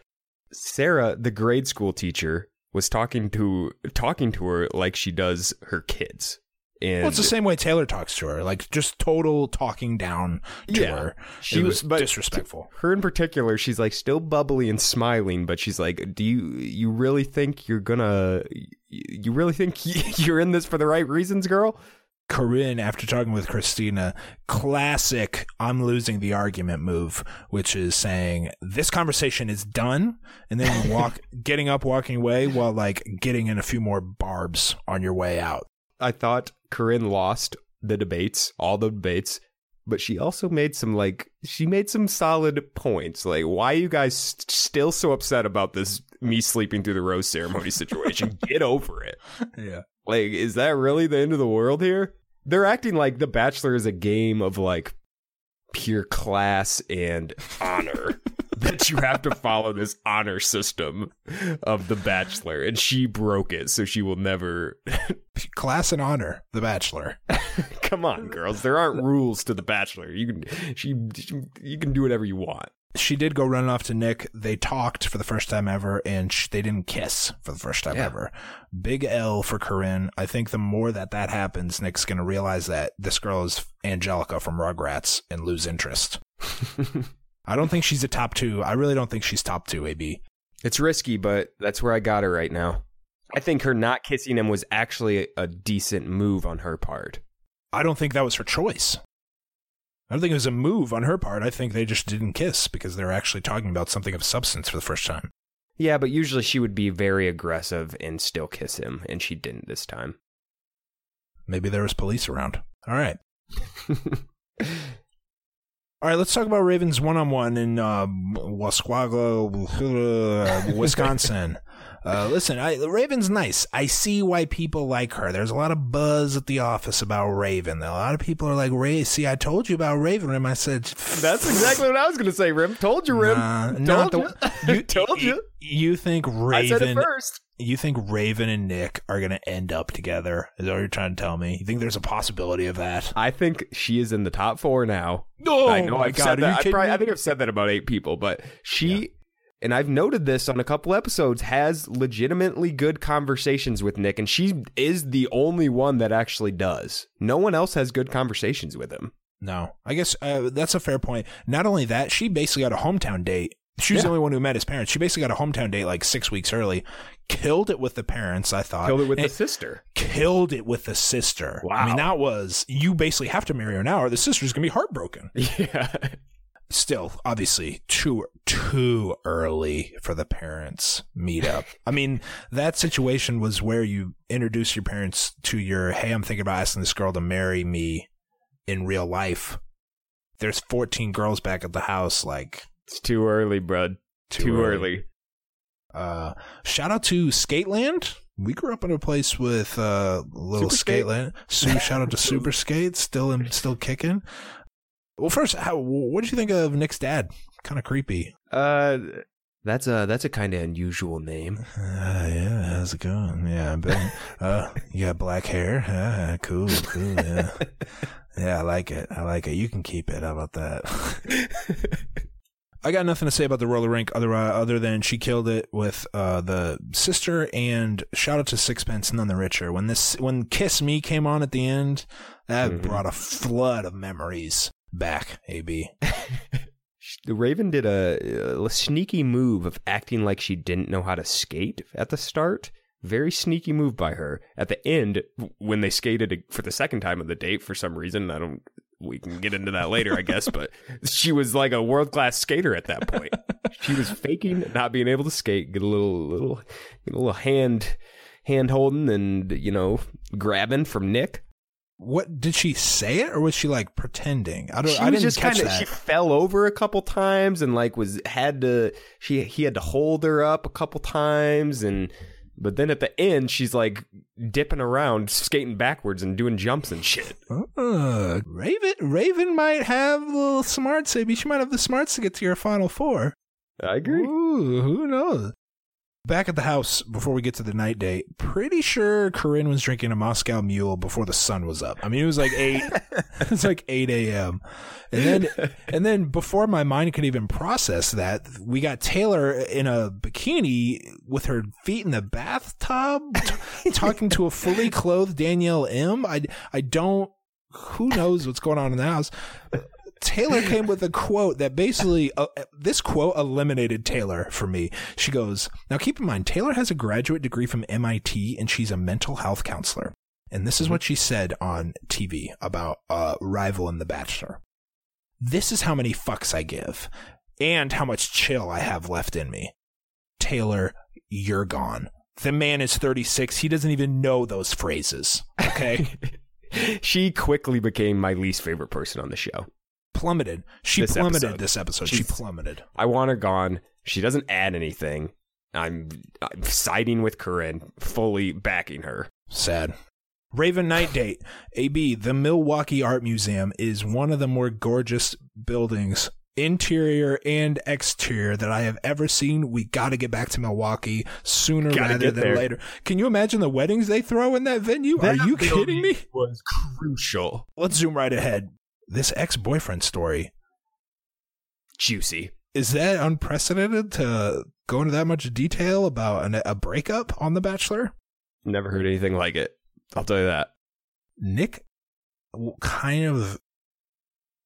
Sarah, the grade school teacher, was talking to talking to her like she does her kids. And Well, it's the same way Taylor talks to her, like just total talking down to Yeah. her. She was- but- disrespectful. her in particular she's like still bubbly and smiling but she's like do you you really think you're gonna you really think you're in this for the right reasons girl Corinne, after talking with Christina, classic I'm losing the argument move, which is saying this conversation is done, and then you walk getting up, walking away while like getting in a few more barbs on your way out. I thought corinne lost the debates all the debates but she also made some like she made some solid points like why are you guys st- still so upset about this me sleeping through the rose ceremony situation get over it Yeah. Like, is that really the end of the world here? They're acting like The Bachelor is a game of like pure class and honor. that you have to follow this honor system of The Bachelor, and she broke it, so she will never. Class and honor, The Bachelor. Come on, girls. There aren't rules to The Bachelor. You can she, she you can do whatever you want. she did go running off to Nick. They talked for the first time ever, and sh- they didn't kiss for the first time Yeah. ever. Big L for Corinne. I think the more that that happens, Nick's going to realize that this girl is Angelica from Rugrats and lose interest. I don't think she's a top two. I really don't think she's top two, AB. It's risky, but that's where I got her right now. I think her not kissing him was actually a decent move on her part. I don't think that was her choice. I don't think it was a move on her part. I think they just didn't kiss because they were actually talking about something of substance for the first time. Yeah, but usually she would be very aggressive and still kiss him, and she didn't this time. Maybe there was police around. All right. All right, let's talk about Ravens one on one in uh, Wisconsin. Uh, listen, I, Raven's nice. I see why people like her. There's a lot of buzz at the office about Raven. A lot of people are like, "Ray, see, I told you about Raven." Rim, I said, That's exactly what I was going to say, Rim. Told you, Rim. Nah, Told not the- you. you Told you. You think Raven? I said it first. You think Raven and Nick are going to end up together? Is that what you're trying to tell me? You think there's a possibility of that? I think she is in the top four now. Oh I know my I've God, said that. I, probably. I think I've said that about eight people, but she, and I've noted this on a couple episodes, has legitimately good conversations with Nick, and she is the only one that actually does. No one else has good conversations with him. No, I guess uh, that's a fair point. Not only that, she basically got a hometown date. She was the only one who met his parents. She basically got a hometown date like six weeks early. Killed it with the parents, I thought. Killed it with And the sister. Killed it with the sister. Wow. I mean, that was you basically have to marry her now, or the sister's gonna be heartbroken. Yeah. Still, obviously, too too early for the parents meetup. I mean, that situation was where you introduce your parents to your hey, I'm thinking about asking this girl to marry me in real life. There's 14 girls back at the house, like It's too early, bud. Too Too, early. early. Uh, shout out to Skateland. We grew up in a place with uh, little Super Skate. Skateland. Su- shout out to Super Skate, still in, still kicking. Well, first, how, what did you think of Nick's dad? Kind of creepy. Uh, that's a that's a kind of unusual name. Uh, yeah, how's it going? Yeah, Ben. uh, you got black hair. Uh, cool, cool. Yeah, yeah, I like it. I like it. You can keep it. How about that? I got nothing to say about the roller rink other uh, other than she killed it with uh, the sister and shout out to Sixpence and None the Richer. When this when Kiss Me came on at the end, that Mhm. brought a flood of memories back. AB. The Raven did a, a sneaky move of acting like she didn't know how to skate at the start. Very sneaky move by her. At the end, when they skated for the second time of the date, for some reason, I don't. We can get into that later, I guess. But she was like a world class skater at that point. she was faking not being able to skate, get a little, little, get a little hand, hand holding, and you know, grabbing from Nick. What did she say it or was she like pretending? I don't. she I didn't just catch kind of that. she fell over a couple times and like was had to she he had to hold her up a couple times and but then at the end she's like dipping around skating backwards and doing jumps and shit Uh, Raven Raven might have a little smarts. Maybe she might have the smarts to get to your final four. i agree Ooh, who knows? Back at the house before we get to the night date, pretty sure Corinne was drinking a Moscow Mule before the sun was up. I mean, it was like eight. it's like eight a.m. And then, and then before my mind could even process that, we got Taylor in a bikini with her feet in the bathtub, t- talking to a fully clothed Danielle M. I, I don't. Who knows what's going on in the house? Taylor came with a quote that basically, uh, this quote eliminated Taylor for me. She goes, Now keep in mind, Taylor has a graduate degree from MIT and she's a mental health counselor. And this is what she said on TV about uh, Rival and The Bachelor. This is how many fucks I give and how much chill I have left in me. Taylor, you're gone. The man is 36. He doesn't even know those phrases. Okay. she quickly became my least favorite person on the show plummeted. She This plummeted episode. this episode. She plummeted. i want her gone she doesn't add anything i'm, I'm siding with corinne fully backing her Sad. Raven Night Date. AB, the Milwaukee Art Museum is one of the more gorgeous buildings, interior and exterior, that I have ever seen. We got to get back to Milwaukee sooner Gotta rather than there. later. Can you imagine the weddings they throw in that venue? Are you kidding me? was crucial Let's zoom right ahead. This ex boyfriend story. juicy is that unprecedented to go into that much detail about an, a breakup on The Bachelor? Never heard anything like it. I'll tell you that. Nick kind of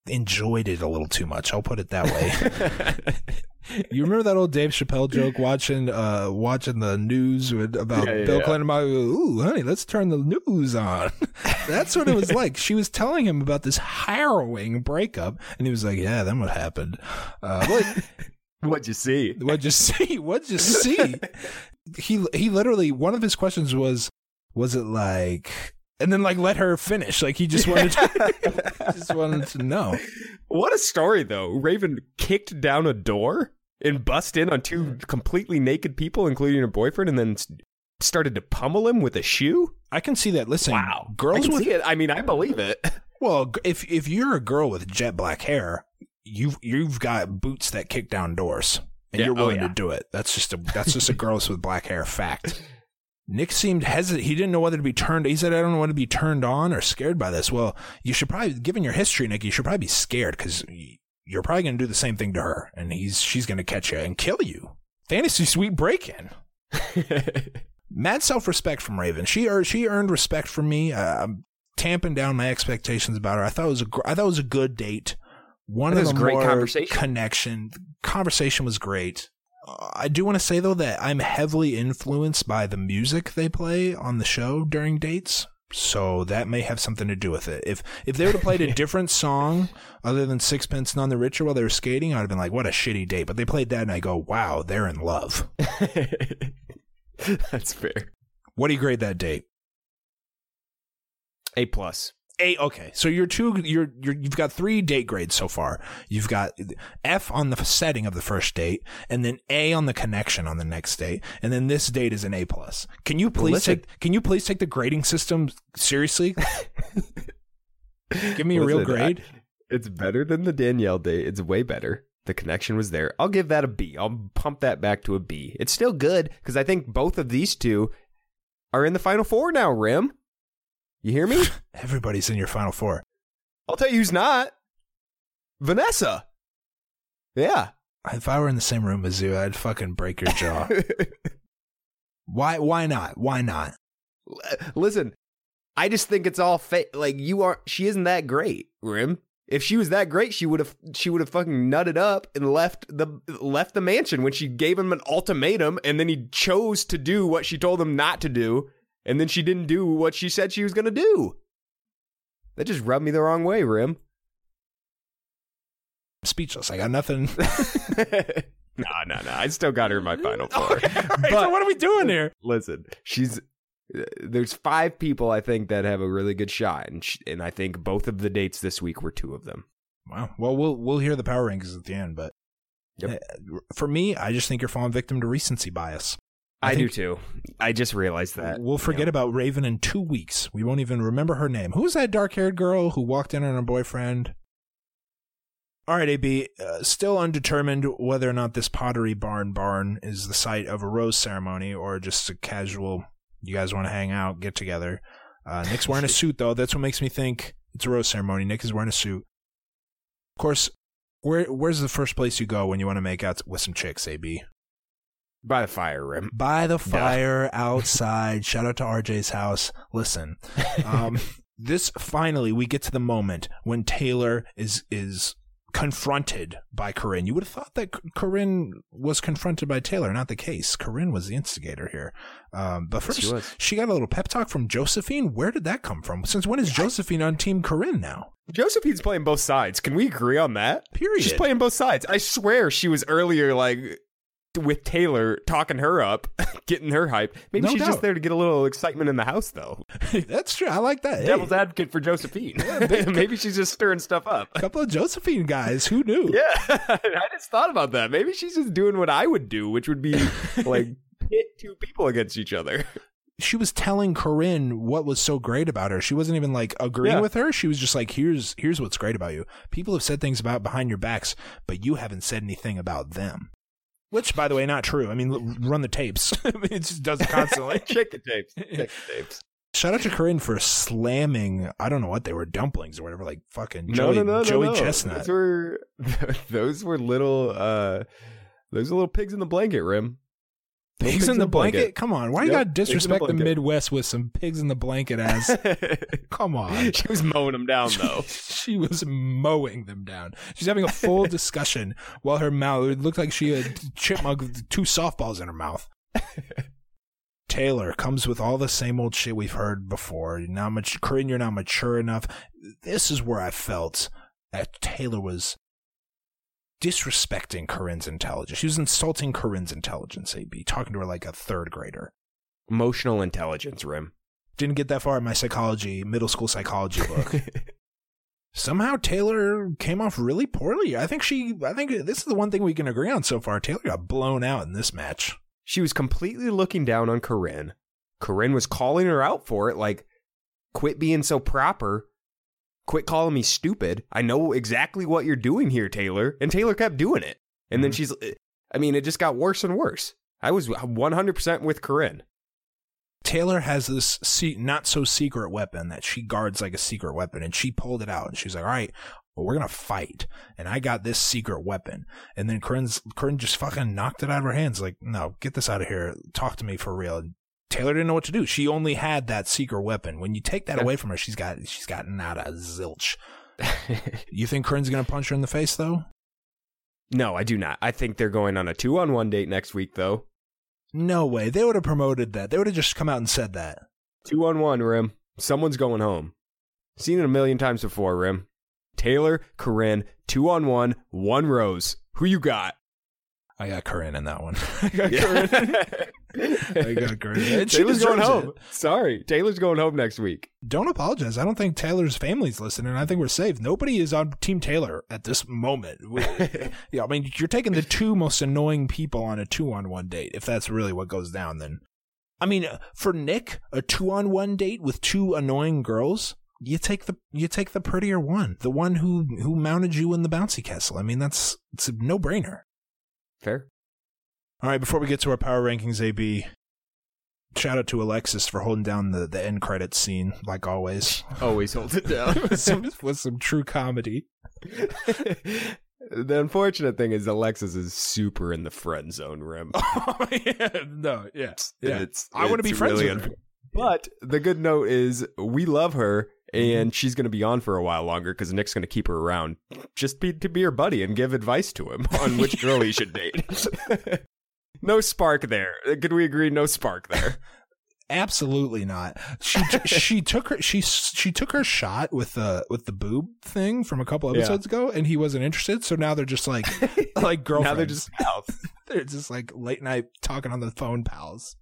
enjoyed it a little too much. I'll put it that way. you remember that old Dave Chappelle joke watching uh watching the news with, about Yeah, yeah, Bill yeah. Clinton about ooh honey let's turn the news on. That's what it was like. She was telling him about this harrowing breakup, and he was like, "Yeah, then what happened? Uh, like, What'd you see? What'd you see? What'd you see? he he literally one of his questions was, was it like? And then like let her finish. Like he just wanted to, just wanted to know. What a story, though. Raven kicked down a door and bust in on two mm-hmm. completely naked people, including her boyfriend, and then started to pummel him with a shoe. I can see that. Listen, Wow, I girls can with see it. I mean, I believe it. well, if if you're a girl with jet black hair, you've you've got boots that kick down doors, and Yeah, you're oh, willing yeah. to do it. That's just a that's just a girls with black hair fact. Nick seemed hesitant. He didn't know whether to be turned. He said, "I don't know whether to be turned on or scared by this." Well, you should probably, given your history, Nick, you should probably be scared because you're probably going to do the same thing to her, and he's she's going to catch you and kill you. Fantasy suite break in. Mad self respect from Raven. She earned she earned respect from me. Uh, I'm tamping down my expectations about her. I thought it was a gr- I thought it was a good date. One of the great more conversation. connection. Conversation was great. Uh, I do want to say though that I'm heavily influenced by the music they play on the show during dates. So that may have something to do with it. If if they would have played a different song other than Sixpence None the Richer while they were skating, I'd have been like, "What a shitty date." But they played that, and I go, "Wow, they're in love." That's fair. What do you grade that date? A plus. A okay. So you're two you're you're you've got three date grades so far. You've got F on the setting of the first date, and then A on the connection on the next date, and then this date is an A plus. Can you please Listen. take Can you please take the grading system seriously? Give me a real grade. I- it's better than the Danielle date. It's way better. The connection was there. I'll give that a B. I'll pump that back to a B. It's still good because I think both of these two are in the final four now, Rim. You hear me? Everybody's in your final four. I'll tell you who's not. Vanessa. Yeah. If I were in the same room as you, I'd fucking break your jaw. why? Why not? Why not? Listen, I just think it's all fake. Like you are, she isn't that great, Rim. If she was that great, she would have she would have fucking nutted up and left the left the mansion when she gave him an ultimatum, and then he chose to do what she told him not to do, and then she didn't do what she said she was gonna do. That just rubbed me the wrong way, Rim. I'm speechless. I got nothing. no, no, no. I still got her in my final four. All right, so But- what are we doing here? Listen, she's uh, there's five people I think that have a really good shot, and sh- and I think both of the dates this week were two of them. Wow. Well, we'll we'll hear the power rankings at the end, but Yep. uh, for me, I just think you're falling victim to recency bias. I, I do too. I just realized that. We'll forget know. about Raven in two weeks. We won't even remember her name. Who's that dark-haired girl who walked in on her boyfriend? All right, AB. Uh, still undetermined whether or not this Pottery Barn barn is the site of a rose ceremony or just a casual. You guys want to hang out, get together. Uh, Nick's wearing a suit though. That's what makes me think it's a rose ceremony. Nick is wearing a suit. Of course, where where's the first place you go when you want to make out with some chicks? AB by the fire rim. by the fire outside. Shout out to RJ's house. Listen, um, this finally we get to the moment when Taylor is is confronted by Corinne. You would have thought that Corinne was confronted by Taylor. Not the case. Corinne was the instigator here. Um, but Yes, she first, she got a little pep talk from Josephine. Where did that come from? Since when is Josephine on Team Corinne now? Josephine's playing both sides. Can we agree on that? Period. She's playing both sides. I swear she was earlier like with Taylor talking her up, getting her hype. Maybe No she's doubt. just there to get a little excitement in the house though. That's true. I like that. Hey, Devil's advocate for Josephine. Maybe she's just stirring stuff up. a couple of Josephine guys. Who knew? Yeah, I just thought about that. Maybe she's just doing what I would do, which would be like pit two people against each other. she was telling Corinne what was so great about her. She wasn't even like agreeing Yeah. with her. She was just like, "Here's here's what's great about you. People have said things about behind your backs, but you haven't said anything about them." Which, by the way, not true. I mean, run the tapes. it just does it constantly. Check the tapes. Check the tapes. Shout out to Corinne for slamming. I don't know what they were dumplings or whatever, like fucking Joey, no, no, no, Joey no. Chestnut. Those were those were little uh those are little pigs in the blanket rim. Pigs, in the blanket? Come on, why you gotta in the disrespect the. Midwest with some pigs in the blanket ass? Come on. she was mowing them down though. she was mowing them down. She's having a full discussion while her mouth it looked like she had chipmunk with two softballs in her mouth. Taylor comes with all the same old shit we've heard before. You're not you're not mature enough. This is where I felt that Taylor was disrespecting Corinne's intelligence. She was insulting Corinne's intelligence, AB, talking to her like a third grader. Emotional intelligence rim. Didn't get that far in my psychology, middle school psychology book. Somehow Taylor came off really poorly. I think she, I think this is the one thing we can agree on so far. Taylor got blown out in this match. She was completely looking down on Corinne. Corinne was calling her out for it, like, quit being so proper. Quit calling me stupid. I know exactly what you're doing here, Taylor. And Taylor kept doing it. And then mm-hmm. she's, I mean, it just got worse and worse. I was 100% with Corinne. Taylor has this se- not so secret weapon that she guards like a secret weapon, and she pulled it out, and she's like, "All right, well, we're gonna fight," and I got this secret weapon, and then Corinne's Corinne just fucking knocked it out of her hands, like, "No, get this out of here. Talk to me for real." And Taylor didn't know what to do. She only had that secret weapon. When you take that Yeah. away from her, she's got she's got nada zilch. you think Corinne's gonna punch her in the face though? No, I do not. I think they're going on a two on one date next week, though. No way. They would have promoted that. They would have just come out and said that. Two on one, Rim. Someone's going home. Seen it a million times before, Rim. Taylor, Corinne, two on one, one rose. Who you got? I got Corinne in that one. I got Corinne. I got Corinne. And she Taylor's going home. it. Sorry, Taylor's going home next week. Don't apologize. I don't think Taylor's family's listening. I think we're safe. Nobody is on Team Taylor at this moment. Yeah, I mean, you're taking the two most annoying people on a two-on-one date. If that's really what goes down, then I mean, uh, for Nick, a two-on-one date with two annoying girls. You take the you take the prettier one, the one who who mounted you in the bouncy castle. I mean, that's it's a no brainer. Fair. All right, before we get to our power rankings, AB, shout out to Alexis for holding down the, the end credits scene, like always, Always holds it down. with, some, with some true comedy. the unfortunate thing is Alexis is super in the friend zone, Rim. oh, yeah, no, yeah, yeah. It's, I want to be friends really with her. unf- But the good note is we love her Mm-hmm. and she's going to be on for a while longer because Nick's going to keep her around just be, to be her buddy and give advice to him on which girl he should date. no spark there. Could we agree? No spark there. Absolutely not. She t- she took her she she took her shot with the with the boob thing from a couple Yeah. episodes ago, and he wasn't interested. So now they're just like like girlfriends. now they're just pals. they're just like late night talking on the phone, pals.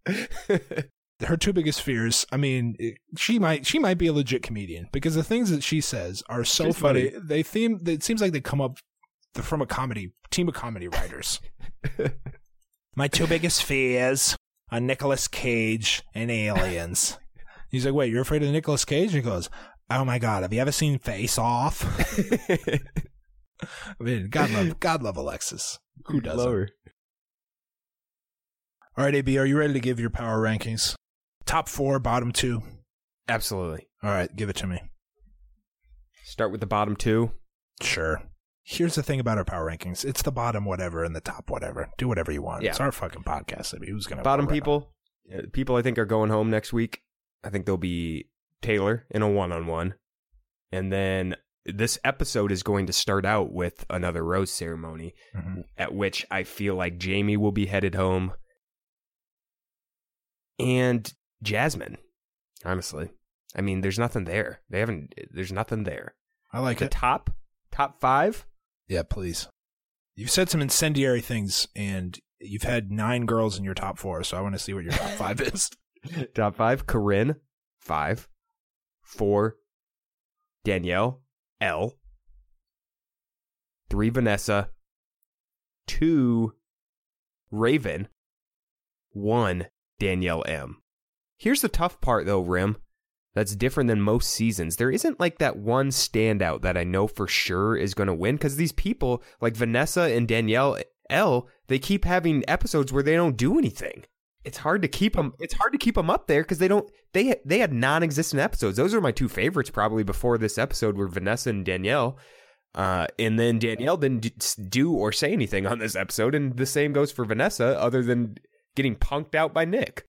Her two biggest fears. I mean, she might she might be a legit comedian because the things that she says are so She's funny. funny. They theme. It seems like they come up from a comedy team of comedy writers. My two biggest fears are Nicolas Cage and aliens. He's like, wait, you're afraid of Nicolas Cage? And He goes, oh my god, have you ever seen Face Off? I mean, God love, God love Alexis. Who doesn't? Lower. All right, AB, are you ready to give your power rankings? Top four, bottom two. Absolutely. All right, give it to me. Start with the bottom two. Sure. Here's the thing about our power rankings: it's the bottom whatever and the top whatever. Do whatever you want. Yeah. It's our fucking podcast. I mean, who's gonna Bottom vote right people, people I think are going home next week. I think there'll be Taylor in a one on one. And then this episode is going to start out with another rose ceremony? Mhm. at which I feel like Jamie will be headed home. And Jasmine, honestly. I mean, there's nothing there. They haven't, there's nothing there. I like The it. top, top five, Yeah, please. You've said some incendiary things, and you've had nine girls in your top four. So I want to see what your top five is. Top five, Corinne, five. Four, Danielle, L. Three, Vanessa. Two, Raven. One, Danielle M. Here's the tough part, though, Rim. That's different than most seasons. There isn't like that one standout that I know for sure is going to win because these people, like Vanessa and Danielle L, they keep having episodes where they don't do anything it's hard to keep them it's hard to keep them up there because they don't they they had non-existent episodes. Those are my two favorites probably before this episode were Vanessa and Danielle. Uh, and then Danielle didn't do or say anything on this episode, and the same goes for Vanessa, other than getting punked out by Nick.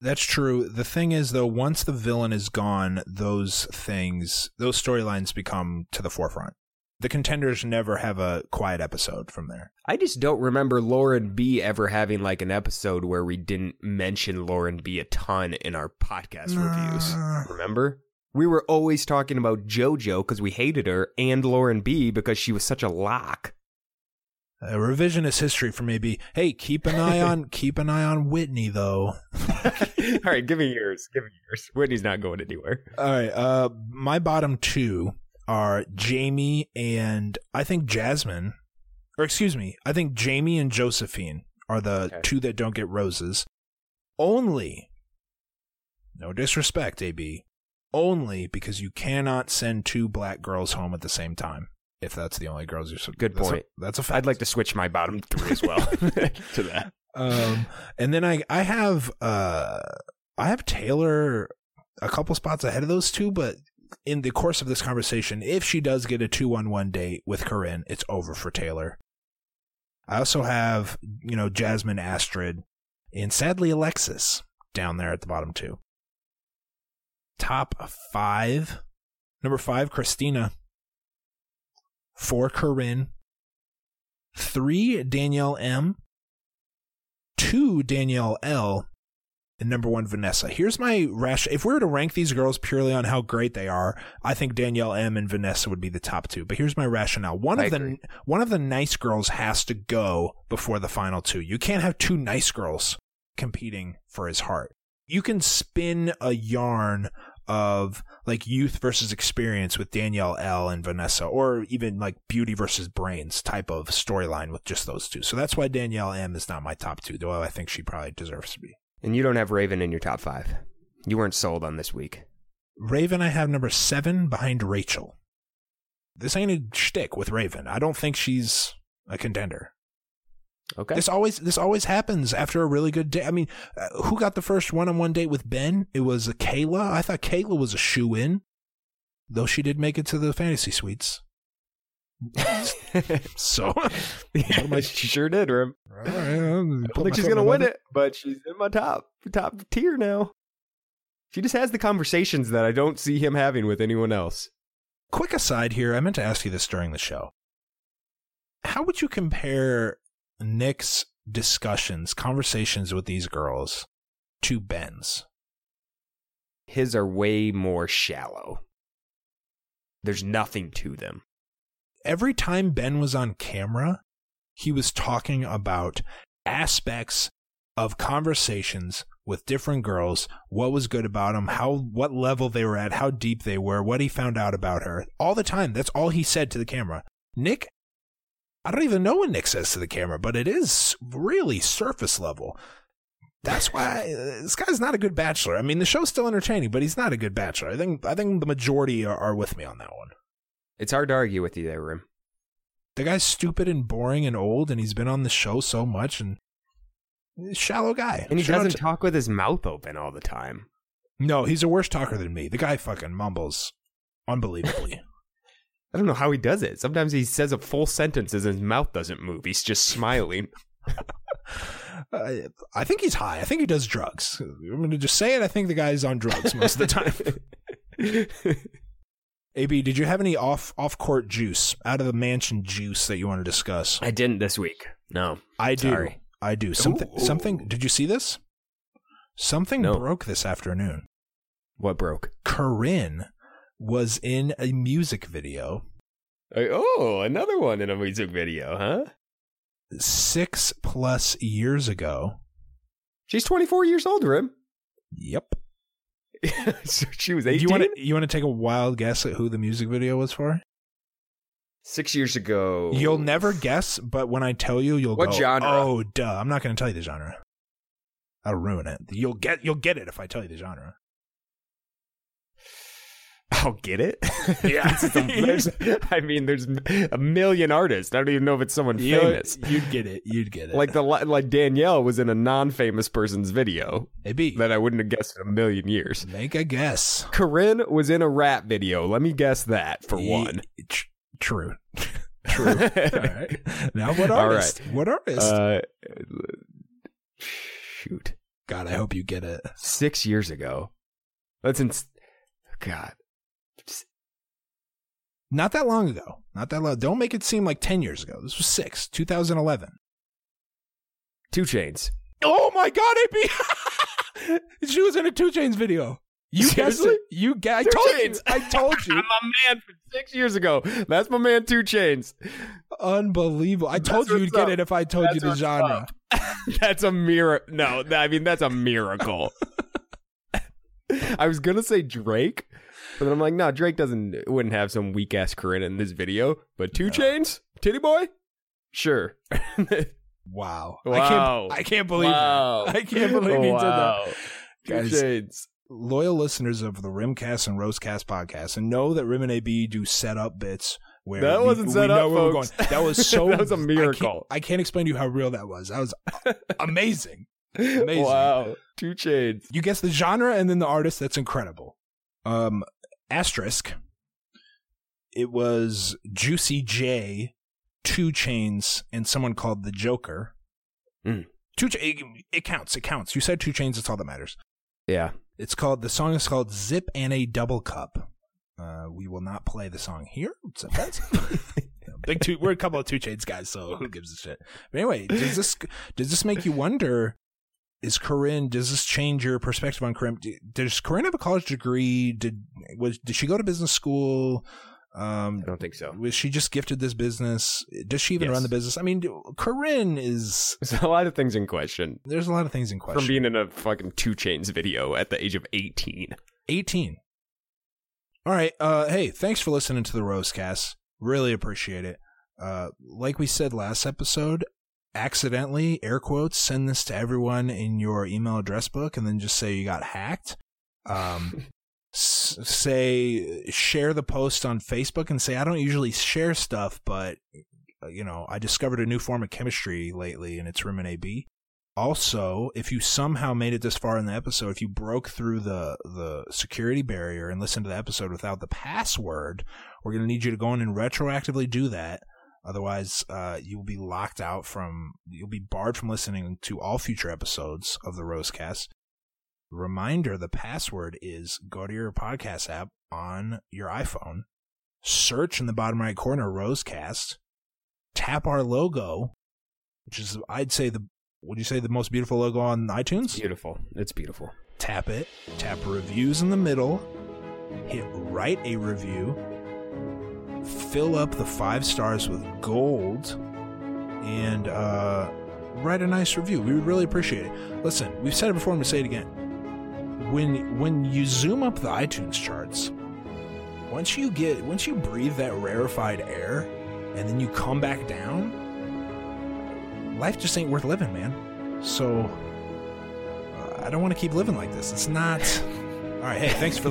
That's true. The thing is, though, once the villain is gone, those things, those storylines become to the forefront. The contenders never have a quiet episode from there. I just don't remember Lauren B ever having like an episode where we didn't mention Lauren B a ton in our podcast reviews. Remember? We were always talking about JoJo because we hated her and Lauren B because she was such a lock. A revisionist history for maybe. Hey, keep an eye on keep an eye on Whitney though. All right, give me yours. Give me yours. Whitney's not going anywhere. All right. Uh, my bottom two are Jamie and I think Jasmine, or excuse me, I think Jamie and Josephine are the Okay. two that don't get roses. Only, no disrespect, AB, only because you cannot send two black girls home at the same time. If that's the only girls you're Good that's a- point. that's a fact. I'd like to switch my bottom three as well to that. Um, and then I I have uh I have Taylor a couple spots ahead of those two, but in the course of this conversation, if she does get a two on one date with Corinne, it's over for Taylor. I also have you know Jasmine, Astrid, and sadly Alexis down there at the bottom two. Top five, number five, Christina. Four, Corinne. Three, Danielle M two Danielle L, and number one Vanessa. Here's my rash. If we were to rank these girls purely on how great they are, I think Danielle M and Vanessa would be the top two. But here's my rationale. One I of the one of the nice girls has to go before the final two. You can't have two nice girls competing for his heart. You can spin a yarn of like youth versus experience with Danielle L and Vanessa, or even like beauty versus brains type of storyline with just those two. So that's why Danielle M is not my top two, though I think she probably deserves to be. And you don't have Raven in your top five. You weren't sold on this week. Raven, I have number seven behind Rachel. This ain't a shtick with Raven. I don't think she's a contender. Okay. This always this always happens after a really good day. I mean, uh, who got the first one-on-one date with Ben? It was Caila. I thought Caila was a shoe in, though she did make it to the fantasy suites. So, yeah, she sure did, Rim. I I don't think she's gonna win it, but she's in my top top tier now. She just has the conversations that I don't see him having with anyone else. Quick aside here, I meant to ask you this during the show. How would you compare Nick's discussions, conversations with these girls to Ben's? His are way more shallow. There's nothing to them. every time Ben was on camera, he was talking about aspects of conversations with different girls, what was good about them, how what level they were at, how deep they were, what he found out about her. All the time. That's all he said to the camera. Nick I don't even know what Nick says to the camera, but it is really surface level. That's why uh, this guy's not a good bachelor. I mean, the show's still entertaining, but he's not a good bachelor. I think I think the majority are, are with me on that one. It's hard to argue with you there, Rim. the guy's stupid and boring and old, and he's been on the show so much and shallow guy. And he Shout doesn't to- talk with his mouth open all the time. no, he's a worse talker than me. The guy fucking mumbles unbelievably. I don't know how he does it. Sometimes he says a full sentence and his mouth doesn't move. He's just smiling. I, I think he's high. I think he does drugs. I'm going to just say it. I think the guy's on drugs most of the time. AB, did you have any off off court juice out of the mansion juice that you want to discuss? I didn't this week. No. I do. I do. Something. Ooh. Something. Did you see this? Something No. broke this afternoon. What broke? Corinne was in a music video Oh, another one in a music video, huh? six plus years ago. She's 24 years old, Rim. Yep. so she was 18? you want to you want to take a wild guess at who the music video was for? Six years ago. You'll never guess, but when I tell you, you'll What go, genre? Oh, duh! I'm not going to tell you the genre. I'll ruin it. You'll get you'll get it if I tell you the genre. I'll get it. Yeah. This is a- there's- I mean, there's a million artists. I don't even know if it's someone You- famous. You'd get it. You'd get it. Like the like Danielle was in a non-famous person's video maybe that I wouldn't have guessed in a million years. make a guess. Corinne was in a rap video. Let me guess that for Ye- one. tr- true. True. All right. Now what artist? What artist? Uh, shoot, God, I hope you get it. six years ago. That's in. God, Not that long ago. Not that long. Don't make it seem like 10 years ago. This was 6, 2011. 2 Chainz. Oh my God, AB! she was in a 2 Chainz video. You guessed it. You ga- I told you. I told you. I'm a man from six years ago. That's my man, 2 Chainz. Unbelievable. I told That's you you'd what's get it if I told you the genre. That's a miracle. No, I mean that's a miracle. I was gonna say Drake, but then I'm like, no, Drake doesn't wouldn't have some weak ass Corinne in this video. But 2 Chainz, Tity Boi, sure. Wow. I Wow. can't I can't believe Wow. it. I can't believe you did that. Two Guys, Chains. loyal listeners of the Rimcast and Rosecast podcast and know that Rim and AB do set up bits where That we, wasn't set we know up, where folks. we're going. That was so That was a I can't- miracle. I can't, explain to you how real that was. That was amazing. Amazing. Wow. 2 Chainz. You guess the genre and then the artist. That's incredible. Um, asterisk. It was Juicy J, 2 Chainz, and someone called the Joker. Mm. Two. Cha- It, it counts. It counts. You said 2 Chainz. That's all that matters. Yeah. It's called. The song is called "Zip and a Double Cup." Uh, we will not play the song here. It's offensive. Big two. We're a couple of 2 Chainz guys, so who gives a shit? But anyway, does this does this make you wonder? Is Corinne? Does this change your perspective on Corinne? Does Corinne have a college degree? Did was did she go to business school? Um, I don't think so. was she just gifted this business? Does she even Yes. run the business? I mean, Corinne is. There's a lot of things in question. There's a lot of things in question. From being in a fucking 2 Chainz video at the age of 18. 18. All right. Uh, hey, thanks for listening to the Rosecast. Really appreciate it. Uh, like we said last episode, accidentally, air quotes, send this to everyone in your email address book and then just say you got hacked. Um, s- say, share the post on Facebook and say, I don't usually share stuff, but, uh, you know, I discovered a new form of chemistry lately and it's and AB. Also, if you somehow made it this far in the episode, if you broke through the the security barrier and listened to the episode without the password, we're going to need you to go in and retroactively do that. Otherwise, uh, you'll be locked out from, you'll be barred from listening to all future episodes of the Rosecast. Reminder the password is go to your podcast app on your iPhone, search in the bottom right corner Rosecast, tap our logo, which is, I'd say, the would you say the most beautiful logo on iTunes? Beautiful. It's beautiful. Tap it, tap reviews in the middle, hit write a review, fill up the five stars with gold, and uh, write a nice review. We would really appreciate it. Listen, we've said it before and we say it again. When when you zoom up the iTunes charts, once you get once you breathe that rarefied air and then you come back down, life just ain't worth living, man. So uh, I don't want to keep living like this. It's not. All right, hey, thanks for.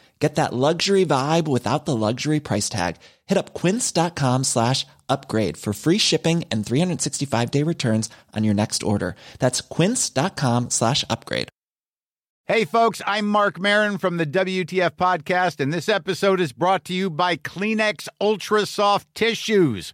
Get that luxury vibe without the luxury price tag. Hit up quince.com slash upgrade for free shipping and 365 day returns on your next order. That's quince.com slash upgrade. Hey, folks, I'm Marc Maron from the WTF Podcast, and this episode is brought to you by Kleenex Ultra Soft Tissues.